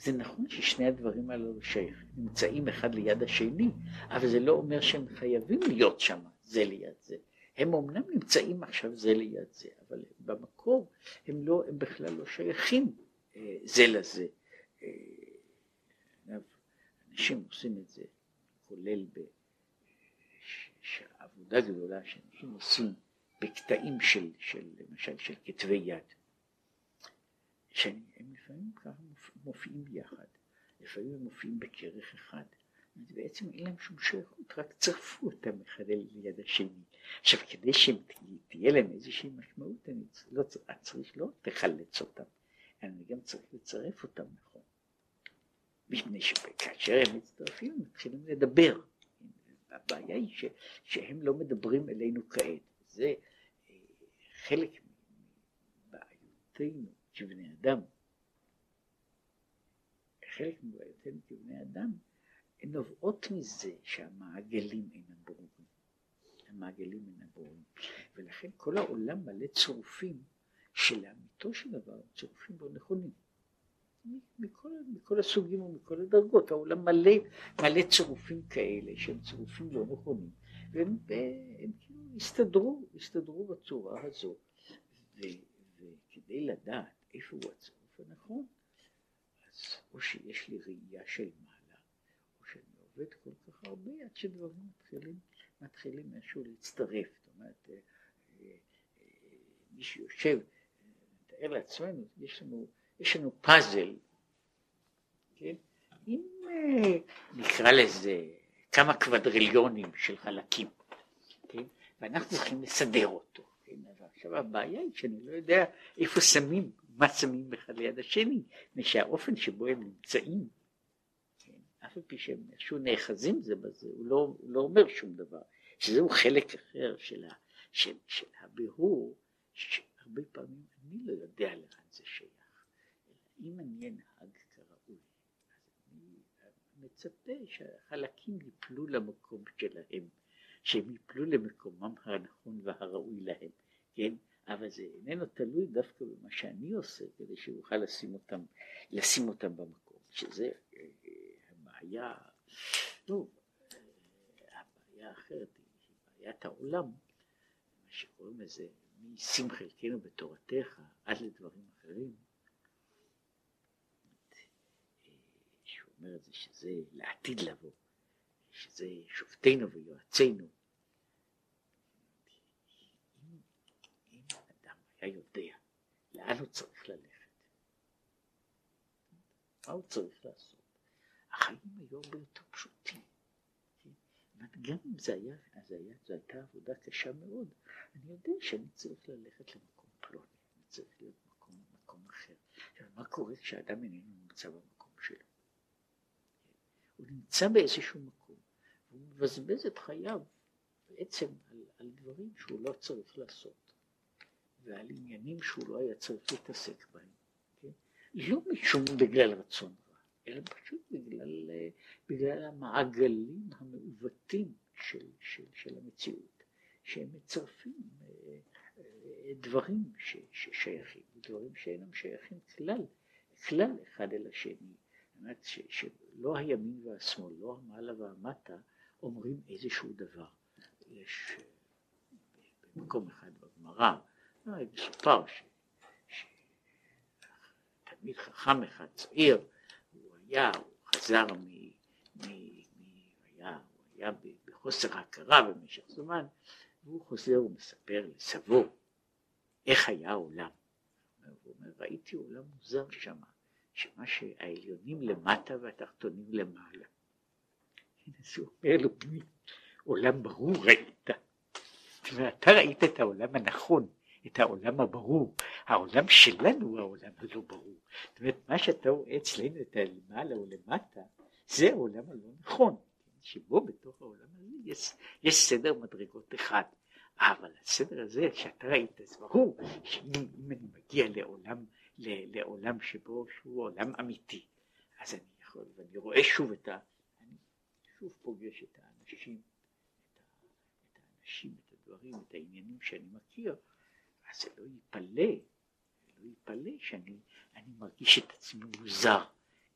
זה נכון ששני הדברים האלו שייך, נמצאים אחד ליד השני, אבל זה לא אומר שהם חייבים להיות שם זה ליד זה, הם אומנם נמצאים עכשיו זה ליד זה, אבל במקור הם, לא, הם בכלל לא שייכים אה, זה לזה. אה, אנשים עושים את זה, כולל בעבודה גדולה שאנשים עושים בקטעים של, של למשל של כתבי יד, שהם לפעמים ככה מופיעים ביחד, לפעמים הם מופיעים בכרך אחד, בעצם אין להם שום שייכות, רק צרפו אותם אחד ליד השני. עכשיו כדי שתהיה להם איזושהי משמעות, אני לא, צריך לא לחלץ אותם, אני גם צריך לצרף אותם נכון. מפני שכאשר הם מצטרפים הם מתחילים לדבר. הבעיה היא ש, שהם לא מדברים אלינו כעת. זה אה, חלק מבעיותינו כבני אדם. חלק מבעיותינו כבני אדם הן נובעות מזה שהמעגלים אינם ברורים. המעגלים אינם ברורים. ולכן כל העולם מלא צירופים שלאמיתו של דבר צירופים לא נכונים. מכל, מכל הסוגים ומכל הדרגות, העולם מלא, מלא צירופים כאלה שהם צירופים לא נכונים, והם הם כאילו הסתדרו, הסתדרו בצורה הזו, ו, וכדי לדעת איפה הוא הצירוף הנכון, אז או שיש לי ראייה של מעלה, או שאני עובד כל כך הרבה עד שדברים מתחילים, מתחילים איכשהו להצטרף, זאת אומרת, אה, אה, מי שיושב, נתאר לעצמנו, יש לנו יש לנו פאזל, כן? עם אה, נקרא לזה כמה קוודריליונים של חלקים, כן? ואנחנו צריכים לסדר אותו. כן? עכשיו הבעיה היא שאני לא יודע איפה שמים, מה שמים אחד ליד השני, מפני שהאופן שבו הם נמצאים, כן? אף על פי שהם איכשהו נאחזים זה בזה, הוא לא, הוא לא אומר שום דבר, שזהו חלק אחר של, של, של הבירור, שהרבה פעמים אני לא יודע לאן זה שייך. אם אני אנהג כראוי, אז אני מצפה שהחלקים יפלו למקום שלהם, שהם יפלו למקומם הנכון והראוי להם, כן? אבל זה איננו תלוי דווקא במה שאני עושה כדי שאוכל לשים אותם, לשים אותם במקום, שזה אה, הבעיה, נו, הבעיה האחרת היא בעיית העולם, מה שקוראים לזה, משים חלקנו בתורתך עד לדברים אחרים. אומר את זה שזה לעתיד לבוא, שזה שופטינו ויועצינו. אם, אם אדם היה יודע לאן הוא צריך ללכת, מה הוא צריך לעשות, החיים היו הרבה יותר פשוטים. גם אם זה היה, זה היה, זו הייתה עבודה קשה מאוד, אני יודע שאני צריך ללכת למקום פלוני, אני צריך להיות במקום, מקום אחר. מה קורה כשאדם איננו נמצא במקום? הוא נמצא באיזשהו מקום, הוא מבזבז את חייו בעצם על, על דברים שהוא לא צריך לעשות, ועל עניינים שהוא לא היה צריך להתעסק בהם, כן? לא משום בגלל רצון רע, אלא פשוט בגלל, בגלל המעגלים המעוותים של, של, של המציאות, שהם מצרפים אה, אה, דברים ש, ששייכים, דברים שאינם שייכים כלל, כלל אחד אל השני. אומרת שלא הימין והשמאל, לא המעלה והמטה, אומרים איזשהו דבר. יש במקום אחד בגמרא, מסופר שתלמיד חכם אחד צעיר, הוא היה, הוא חזר מ... מ, מ היה, הוא היה בחוסר הכרה במשך זמן, והוא חוזר ומספר לסבו איך היה העולם. הוא אומר, ראיתי עולם מוזר שמה. שמה שהעליונים למטה והתחתונים למעלה. הנה זה אומר לו בני, עולם ברור ראית. אתה ראית את העולם הנכון, את העולם הברור. העולם שלנו הוא העולם הלא ברור. זאת אומרת, מה שאתה רואה אצלנו, את הלמעלה או למטה, זה העולם הלא נכון. שבו בתוך העולם הזה יש, יש סדר מדרגות אחד. אבל הסדר הזה שאתה ראית, זה ברור שאם אני מגיע לעולם לעולם שבו שהוא עולם אמיתי. אז אני יכול, ואני רואה שוב את ה... אני שוב פוגש את האנשים, את, האנשים, את הדברים, את העניינים שאני מכיר, אז זה לא ייפלא, לא ייפלא שאני מרגיש את עצמי מוזר,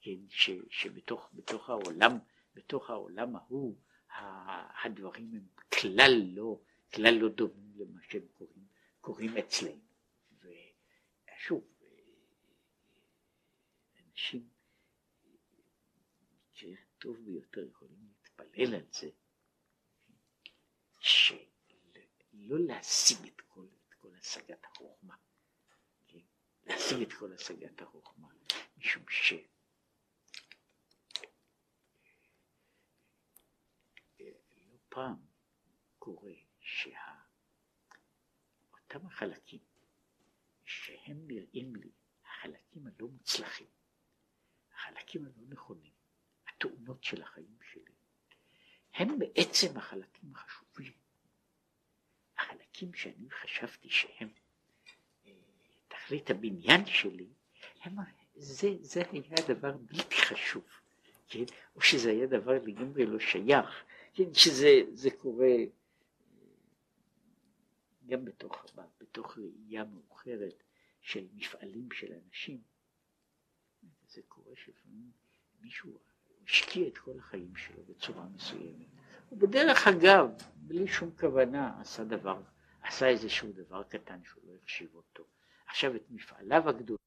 כן, ש, שבתוך בתוך העולם, בתוך העולם ההוא, הדברים הם כלל לא, כלל לא דומים למה שהם קוראים, קוראים אצלנו. ושוב, אנשים טוב ביותר יכולים להתפלל על זה, שלא להשיג את כל השגת החוכמה? להשיג את כל השגת החוכמה, משום ש... לא פעם קורה שאותם החלקים שהם נראים לי החלקים הלא מוצלחים, החלקים הלא נכונים, התאונות של החיים שלי, הם בעצם החלקים החשובים. החלקים שאני חשבתי שהם אה, תכלית הבניין שלי, הם, זה, זה היה דבר בלתי חשוב, כן? או שזה היה דבר לגמרי לא שייך, כן? שזה קורה אה, גם בתוך, בתוך ראייה מאוחרת של מפעלים של אנשים. זה קורה שלפעמים מישהו השקיע את כל החיים שלו בצורה מסוימת. ובדרך אגב, בלי שום כוונה, עשה דבר, עשה איזשהו דבר קטן שהוא לא החשיב אותו. עכשיו את מפעליו הגדולים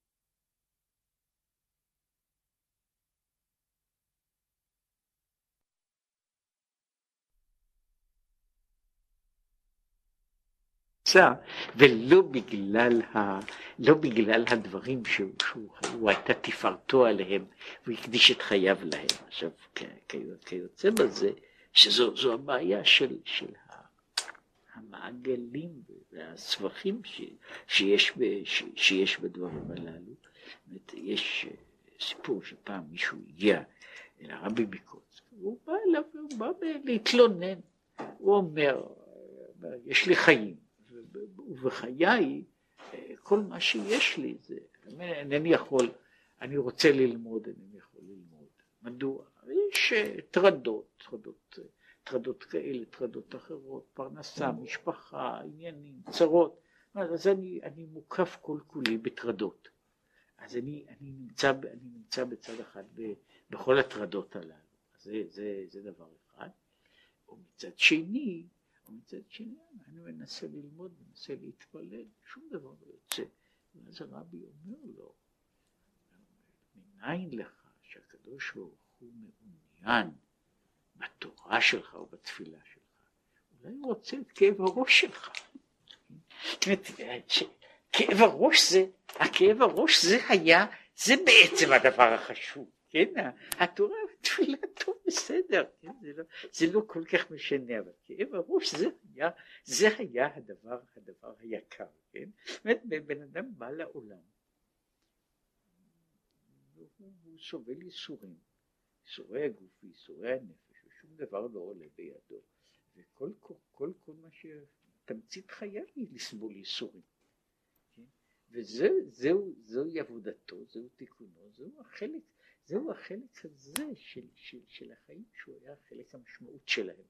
ולא בגלל, ה, לא בגלל הדברים שהוא, שהוא, שהוא הייתה תפארתו עליהם והוא הקדיש את חייו להם. עכשיו כיוצא בזה שזו הבעיה של, של המעגלים והסבכים ש, שיש, ב, ש, שיש בדברים הללו. יש סיפור שפעם מישהו הגיע אל הרבי מקוצק, והוא בא אליו, הוא בא להתלונן, הוא אומר, יש לי חיים. ובחיי כל מה שיש לי זה, אינני יכול, אני רוצה ללמוד, אינני יכול ללמוד. מדוע? יש טרדות, טרדות, טרדות כאלה, טרדות אחרות, פרנסה, משפחה, עניינים, צרות. אז אני, אני מוקף כל כולי בטרדות. אז אני, אני, נמצא, אני נמצא בצד אחד ב, בכל הטרדות הללו. זה, זה, זה דבר אחד. ומצד שני, ומצד שני אני מנסה ללמוד, מנסה להתפלל, שום דבר לא יוצא. ואז הרבי אומר לו, מניין לך שהקדוש ברוך הוא מעוניין בתורה שלך או בתפילה שלך, אולי הוא רוצה את כאב הראש שלך. כאב הראש זה, הכאב הראש זה היה, זה בעצם הדבר החשוב, כן? התורה תפילה טוב בסדר, כן? זה, לא, זה לא כל כך משנה, אבל כאב הראש זה היה, זה היה הדבר, הדבר היקר, כן? זאת אומרת, בן אדם בא לעולם, הוא סובל ייסורים, ייסורי הגוף וייסורי הנפש, ושום דבר לא עולה בידו, וכל כל, כל, כל מה ש... תמצית חייו היא לסבול ייסורים. כן? וזוהי עבודתו, זהו תיקונו, זהו החלק זהו החלק הזה של, של, של החיים שהוא היה חלק המשמעות שלהם.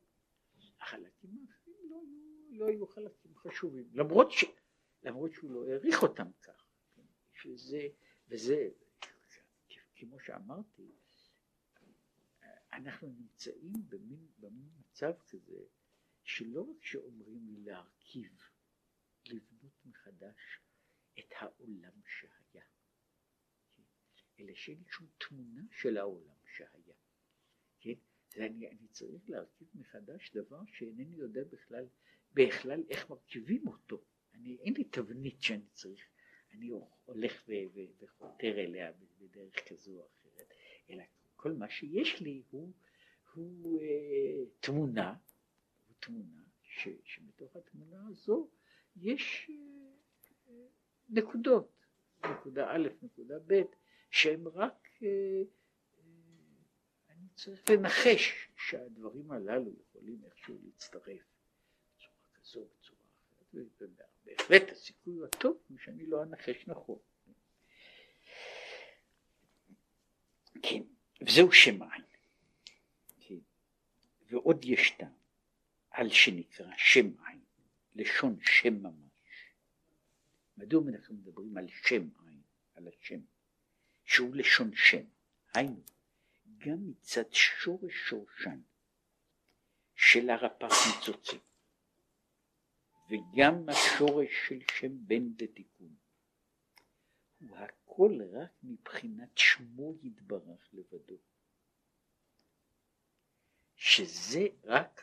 החלקים האחרים לא, לא היו חלקים חשובים, למרות, ש, למרות שהוא לא העריך אותם כך. כן? שזה, וזה, כמו שאמרתי, אנחנו נמצאים במין, במין מצב כזה, שלא רק שאומרים לי להרכיב, לבנות מחדש את העולם שהיה. אלא שאין שום תמונה של העולם שהיה. כן? ואני אני צריך להרכיב מחדש דבר שאינני יודע בכלל, בכלל איך מרכיבים אותו. אני, אין לי תבנית שאני צריך, אני הולך וחותר אליה בדרך כזו או אחרת, אלא כל מה שיש לי הוא, הוא אה, תמונה, הוא תמונה ש, שמתוך התמונה הזו יש אה, נקודות, נקודה א', נקודה ב', שהם רק, אה, אה, אני צריך לנחש שהדברים הללו יכולים איכשהו להצטרף בצורה כזו, בצורה אחרת, ובהחלט הסיכוי הוא הטוב שאני לא אנחש נכון. כן, וזהו. כן. ועוד יש טעם על שנקרא שם עין, לשון שם ממש. מדוע אנחנו מדברים על שם עין, על השם? שהוא לשון שם, היינו, גם מצד שורש שורשן של הרפ"ק ניצוצים, וגם השורש של שם בן ותיקון. הוא הכל רק מבחינת שמו יתברך לבדו. שזה רק,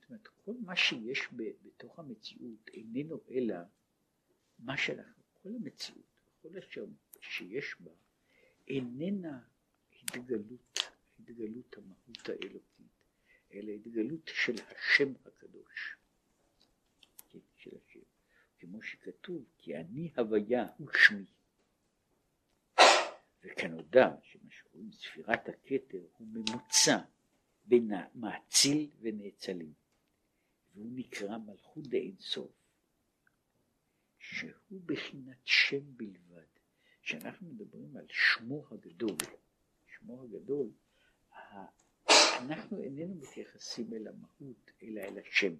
זאת אומרת, כל מה שיש בתוך המציאות איננו אלא מה שאנחנו, כל המציאות, כל אשר שיש בה, איננה התגלות, התגלות המהות האלוקית, אלא התגלות של השם הקדוש. כן, של השם. כמו שכתוב, כי אני הוויה הוא שמי. וכנודע שמה ספירת הכתר הוא ממוצע בין המאציל ונאצלים, והוא נקרא מלכות דאין סוף, שהוא בחינת שם בלבד. כשאנחנו מדברים על שמו הגדול, שמו הגדול, אנחנו איננו מתייחסים אל המהות, אלא אל השם.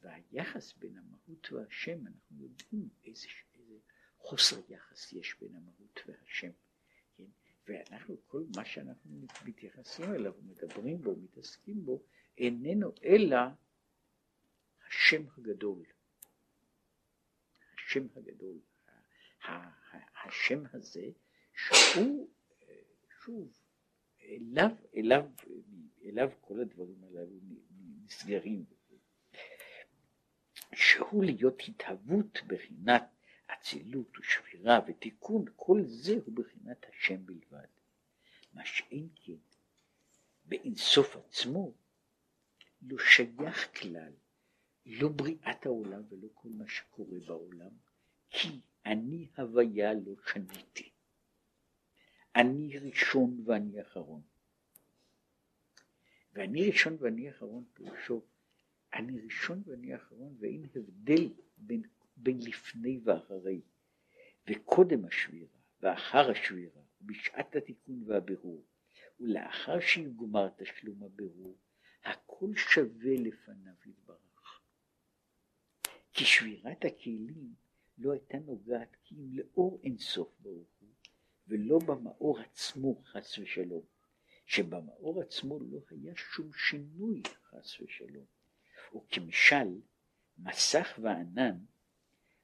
והיחס בין המהות והשם, אנחנו יודעים איזה, איזה חוסר יחס יש בין המהות והשם. ואנחנו, כל מה שאנחנו מתייחסים אליו, מדברים בו, מתעסקים בו, איננו אלא השם הגדול. השם הגדול. השם הזה, שהוא, שוב, אליו, אליו, אליו כל הדברים הללו נסגרים. שהוא להיות התהוות בחינת אצילות ושבירה ותיקון, כל זה הוא בחינת השם בלבד. מה שאין כן, באינסוף עצמו, לא שייך כלל, לא בריאת העולם ולא כל מה שקורה בעולם, כי אני הוויה לא שניתי. אני ראשון ואני אחרון. ואני ראשון ואני אחרון פירושו, אני ראשון ואני אחרון ואין הבדל בין, בין לפני ואחרי, וקודם השבירה ואחר השבירה, ובשעת התיקון והבירור, ולאחר שיגומר תשלום הבירור, הכל שווה לפניו יתברך. כי שבירת הכלים לא הייתה נוגעת כי אם לאור אינסוף ברוך הוא, ולא במאור עצמו חס ושלום, שבמאור עצמו לא היה שום שינוי חס ושלום, וכמשל מסך וענן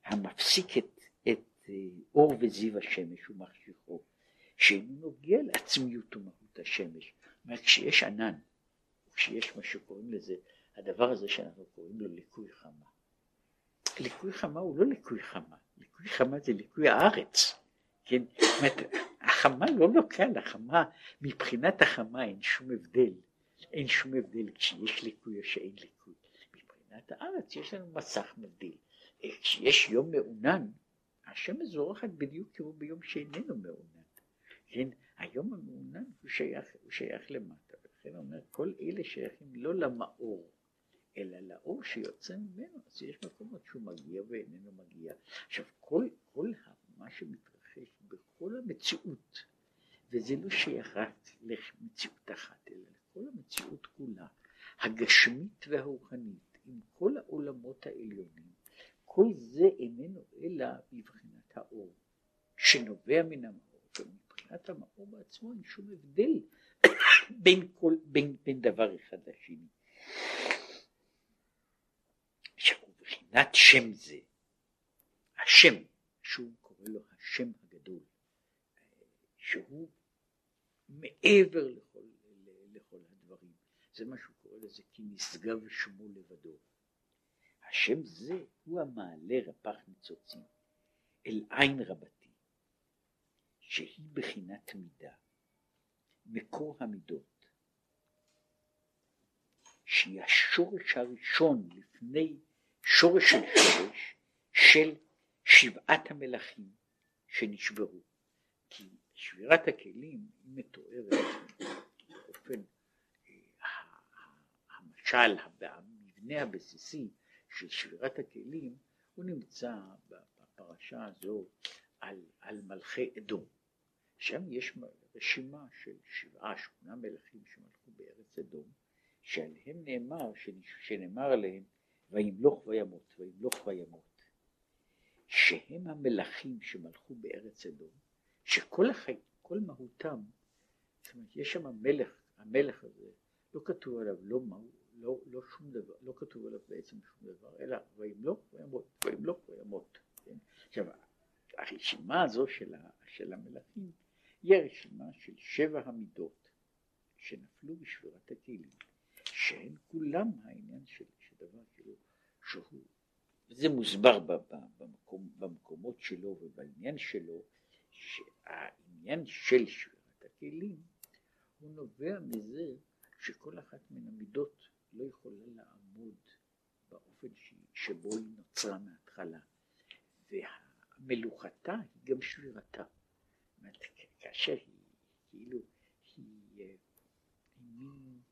המפסיק את, את אה, אור וזיו השמש ומחשיכו, שאינו נוגע לעצמיות ומהות השמש. זאת כשיש ענן, כשיש מה שקוראים לזה, הדבר הזה שאנחנו קוראים לו ליקוי חמה. ליקוי חמה הוא לא ליקוי חמה, ליקוי חמה זה ליקוי הארץ, כן? זאת אומרת, החמה לא לוקל, החמה, מבחינת החמה אין שום הבדל, אין שום הבדל כשיש ליקוי או שאין ליקוי. מבחינת הארץ יש לנו מסך מבדיל. כשיש יום מעונן, השמש זורחת בדיוק כמו ביום שאיננו מעונן. כן, היום המעונן הוא שייך, הוא שייך למטה, ולכן אומר כל אלה שייכים לא למאור, אלא לאור שיוצא ממנו, אז יש מקומות שהוא מגיע ואיננו מגיע. עכשיו כל, כל מה שמתרחש בכל המציאות, וזה לא שייך רק למציאות אחת, אלא לכל המציאות כולה, הגשמית והרוחנית, עם כל העולמות העליונים, כל זה איננו אלא בבחינת האור, שנובע מן המאור, ומבחינת המאור בעצמו אין שום הבדל (coughs) בין, כל, בין, בין דבר אחד לשני. מבחינת שם זה, השם, שהוא קורא לו השם הגדול, שהוא מעבר לכל, לכל הדברים, זה מה שהוא קורא לזה כי נשגב שמו לבדו. השם זה הוא המעלה רפ"ח ניצוצים אל עין רבתי, שהיא בחינת מידה, מקור המידות, שהיא השורש הראשון לפני שורש של שורש של שבעת המלכים שנשברו. כי שבירת הכלים היא מתוארת באופן, אה, המשל, המבנה הבסיסי של שבירת הכלים, הוא נמצא בפרשה הזו על, על מלכי אדום. שם יש רשימה של שבעה, שמונה מלכים שמלכו בארץ אדום, שעליהם נאמר, שנאמר עליהם וימלוך וימות, וימלוך וימות, שהם המלכים שמלכו בארץ אדום, שכל החיים, כל מהותם, זאת אומרת, יש שם מלך, המלך הזה, לא כתוב עליו לא, מה, לא, לא שום דבר, לא כתוב עליו בעצם שום דבר, אלא וימלוך וימות, וימלוך וימות. כן? עכשיו, הרשימה הזו של, ה, של המלכים היא הרשימה של שבע המידות שנפלו בשבירת הכלים, שהן כולם העניין של, של דבר כאילו שהוא, וזה מוסבר במקום, במקומות שלו ובעניין שלו, שהעניין של שבירת הכלים הוא נובע מזה שכל אחת מן המידות לא יכולה לעמוד באופן שבו היא נוצרה מההתחלה, והמלוכתה היא גם שבירתה. אומרת, כאשר היא כאילו, היא, מין,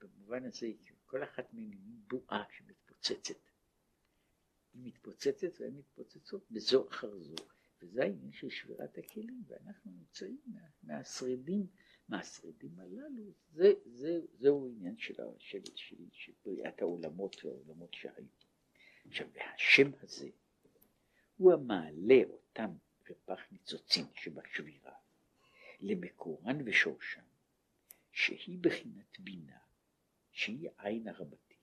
במובן הזה, כל אחת מהן היא מין בועה שמתפוצצת. היא מתפוצצת והן מתפוצצות בזו אחר זו, וזה העניין של שבירת הכלים, ואנחנו נמצאים מה, מהשרידים, מהשרידים הללו, זה, זה, זהו עניין של, של, של, של בריאת העולמות והעולמות שהיו. עכשיו, והשם הזה הוא המעלה אותם כפח ניצוצים שבשבירה למקורן ושורשן, שהיא בחינת בינה, שהיא עין הרבתי.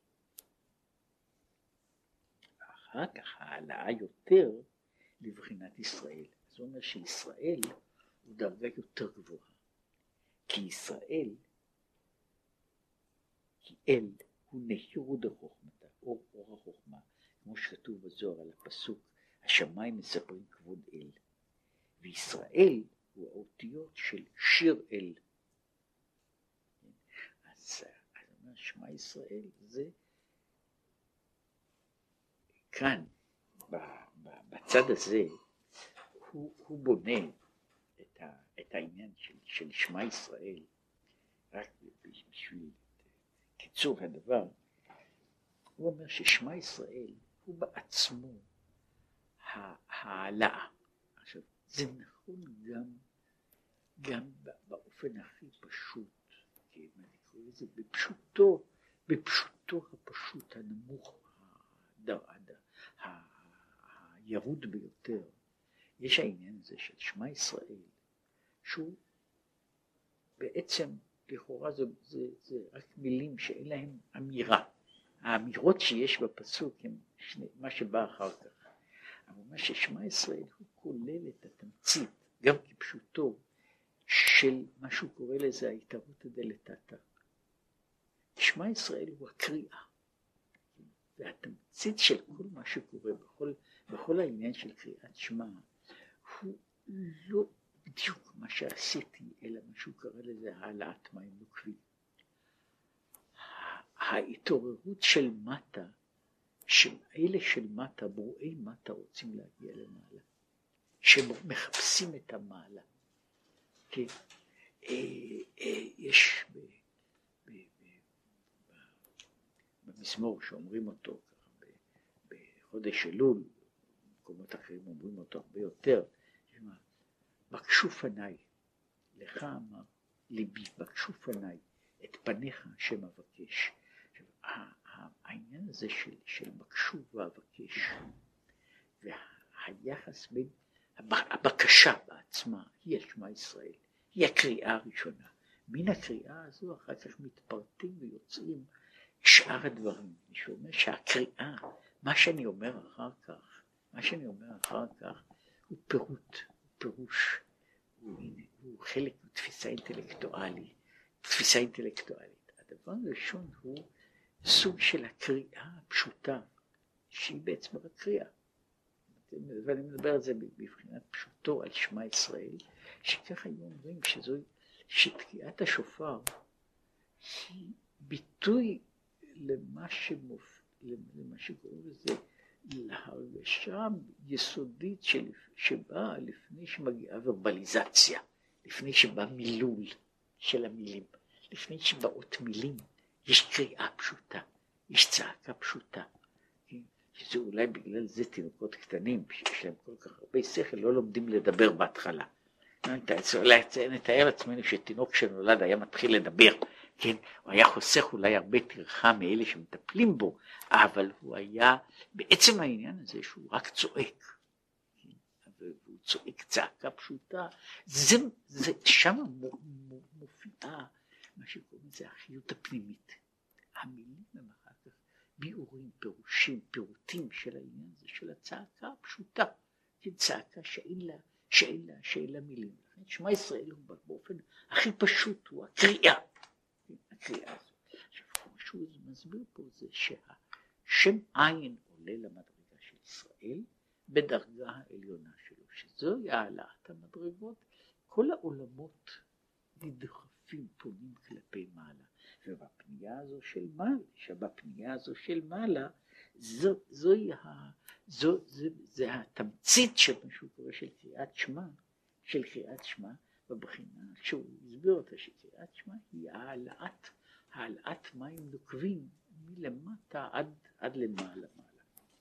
ואחר כך העלאה יותר לבחינת ישראל. זאת אומרת שישראל הוא דרגה יותר גבוהה. כי ישראל, כי אל הוא נהירו דחוכמתה, אור אור החוכמה, כמו שכתוב בזוהר על הפסוק, השמיים מספרים כבוד אל. וישראל הוא האותיות של שיר אל. אז, שמע ישראל זה כאן, בצד הזה, הוא, הוא בונה את, העניין של, של שמע ישראל, רק בשביל קיצור הדבר, הוא אומר ששמע ישראל הוא בעצמו העלאה. עכשיו, זה נכון גם, גם באופן הכי פשוט, כן, אני קורא לזה בפשוטו, בפשוטו הפשוט, הנמוך, הדר, הדר, הירוד ביותר, יש העניין הזה של שמע ישראל, שהוא בעצם, לכאורה זה, זה, זה רק מילים שאין להם אמירה. האמירות שיש בפסוק הן שני, מה שבא אחר כך. אבל מה ששמע ישראל הוא כולל את התמצית, גם כפשוטו, של מה שהוא קורא לזה ההתערותא דלתתא. שמע ישראל הוא הקריאה. והתמצית של כל מה שקורה בכל בכל העניין של קריאת שמע, הוא לא בדיוק מה שעשיתי, אלא מה שהוא קרא לזה העלאת מים נוקבים. ההתעוררות של מטה, שאלה של מטה, ברואי מטה רוצים להגיע למעלה, שמחפשים את המעלה. כן, אה, אה, יש במזמור שאומרים אותו בחודש אלול, במקומות אחרים אומרים אותו הרבה יותר, בקשו פניי, לך אמר ליבי, בקשו פניי, את פניך השם אבקש. העניין הזה של, של בקשו ואבקש, והיחס בין, הבקשה בעצמה, היא השמע ישראל, היא הקריאה הראשונה. מן הקריאה הזו אחר כך מתפרטים ויוצאים שאר הדברים. מישהו אומר שהקריאה, מה שאני אומר אחר כך, מה שאני אומר אחר כך הוא פירוט, פירוש, הוא, הוא חלק מתפיסה אינטלקטואלית, תפיסה אינטלקטואלית. הדבר הראשון הוא סוג של הקריאה הפשוטה, שהיא בעצם רק קריאה. ואני מדבר על זה בבחינת פשוטו על שמע ישראל, שככה היו אומרים שזו, שתקיעת השופר היא ביטוי למה, שמופ... למה שקוראים לזה להרגשה יסודית של, שבאה לפני שמגיעה ורבליזציה, לפני שבא מילול של המילים, לפני שבאות מילים, יש קריאה פשוטה, יש צעקה פשוטה. שזה אולי בגלל זה תינוקות קטנים, שיש להם כל כך הרבה שכל, לא לומדים לדבר בהתחלה. נתאר לעצמנו שתינוק שנולד היה מתחיל לדבר, כן, הוא היה חוסך אולי הרבה טרחה מאלה שמטפלים בו, אבל הוא היה, בעצם העניין הזה שהוא רק צועק, והוא צועק צעקה פשוטה, זה, זה שם מופיעה מה שקוראים לזה החיות הפנימית. המילים הם אחר כך ביאורים, פירושים, פירוטים של העניין הזה, של הצעקה הפשוטה, כן, צעקה שאין לה, שאין לה, שאין לה מילים. שמע ישראל הוא באופן הכי פשוט, הוא הקריאה. הקריאה הזאת. שהוא מסביר פה זה שהשם עין עולה למדרגה של ישראל בדרגה העליונה שלו, שזוהי העלאת המדרגות. כל העולמות נדחפים, פונים כלפי מעלה. ובפנייה הזו של מעלה, שבפנייה הזו של מעלה, זו, זוהי ה... זו, זה, זה התמצית של מה שהוא קורא של קריאת שמע, של קריאת שמע, בבחינה שהוא הסביר אותה שקריאת שמע היא העלאת, העלאת מים נוקבים מלמטה עד, עד למעלה.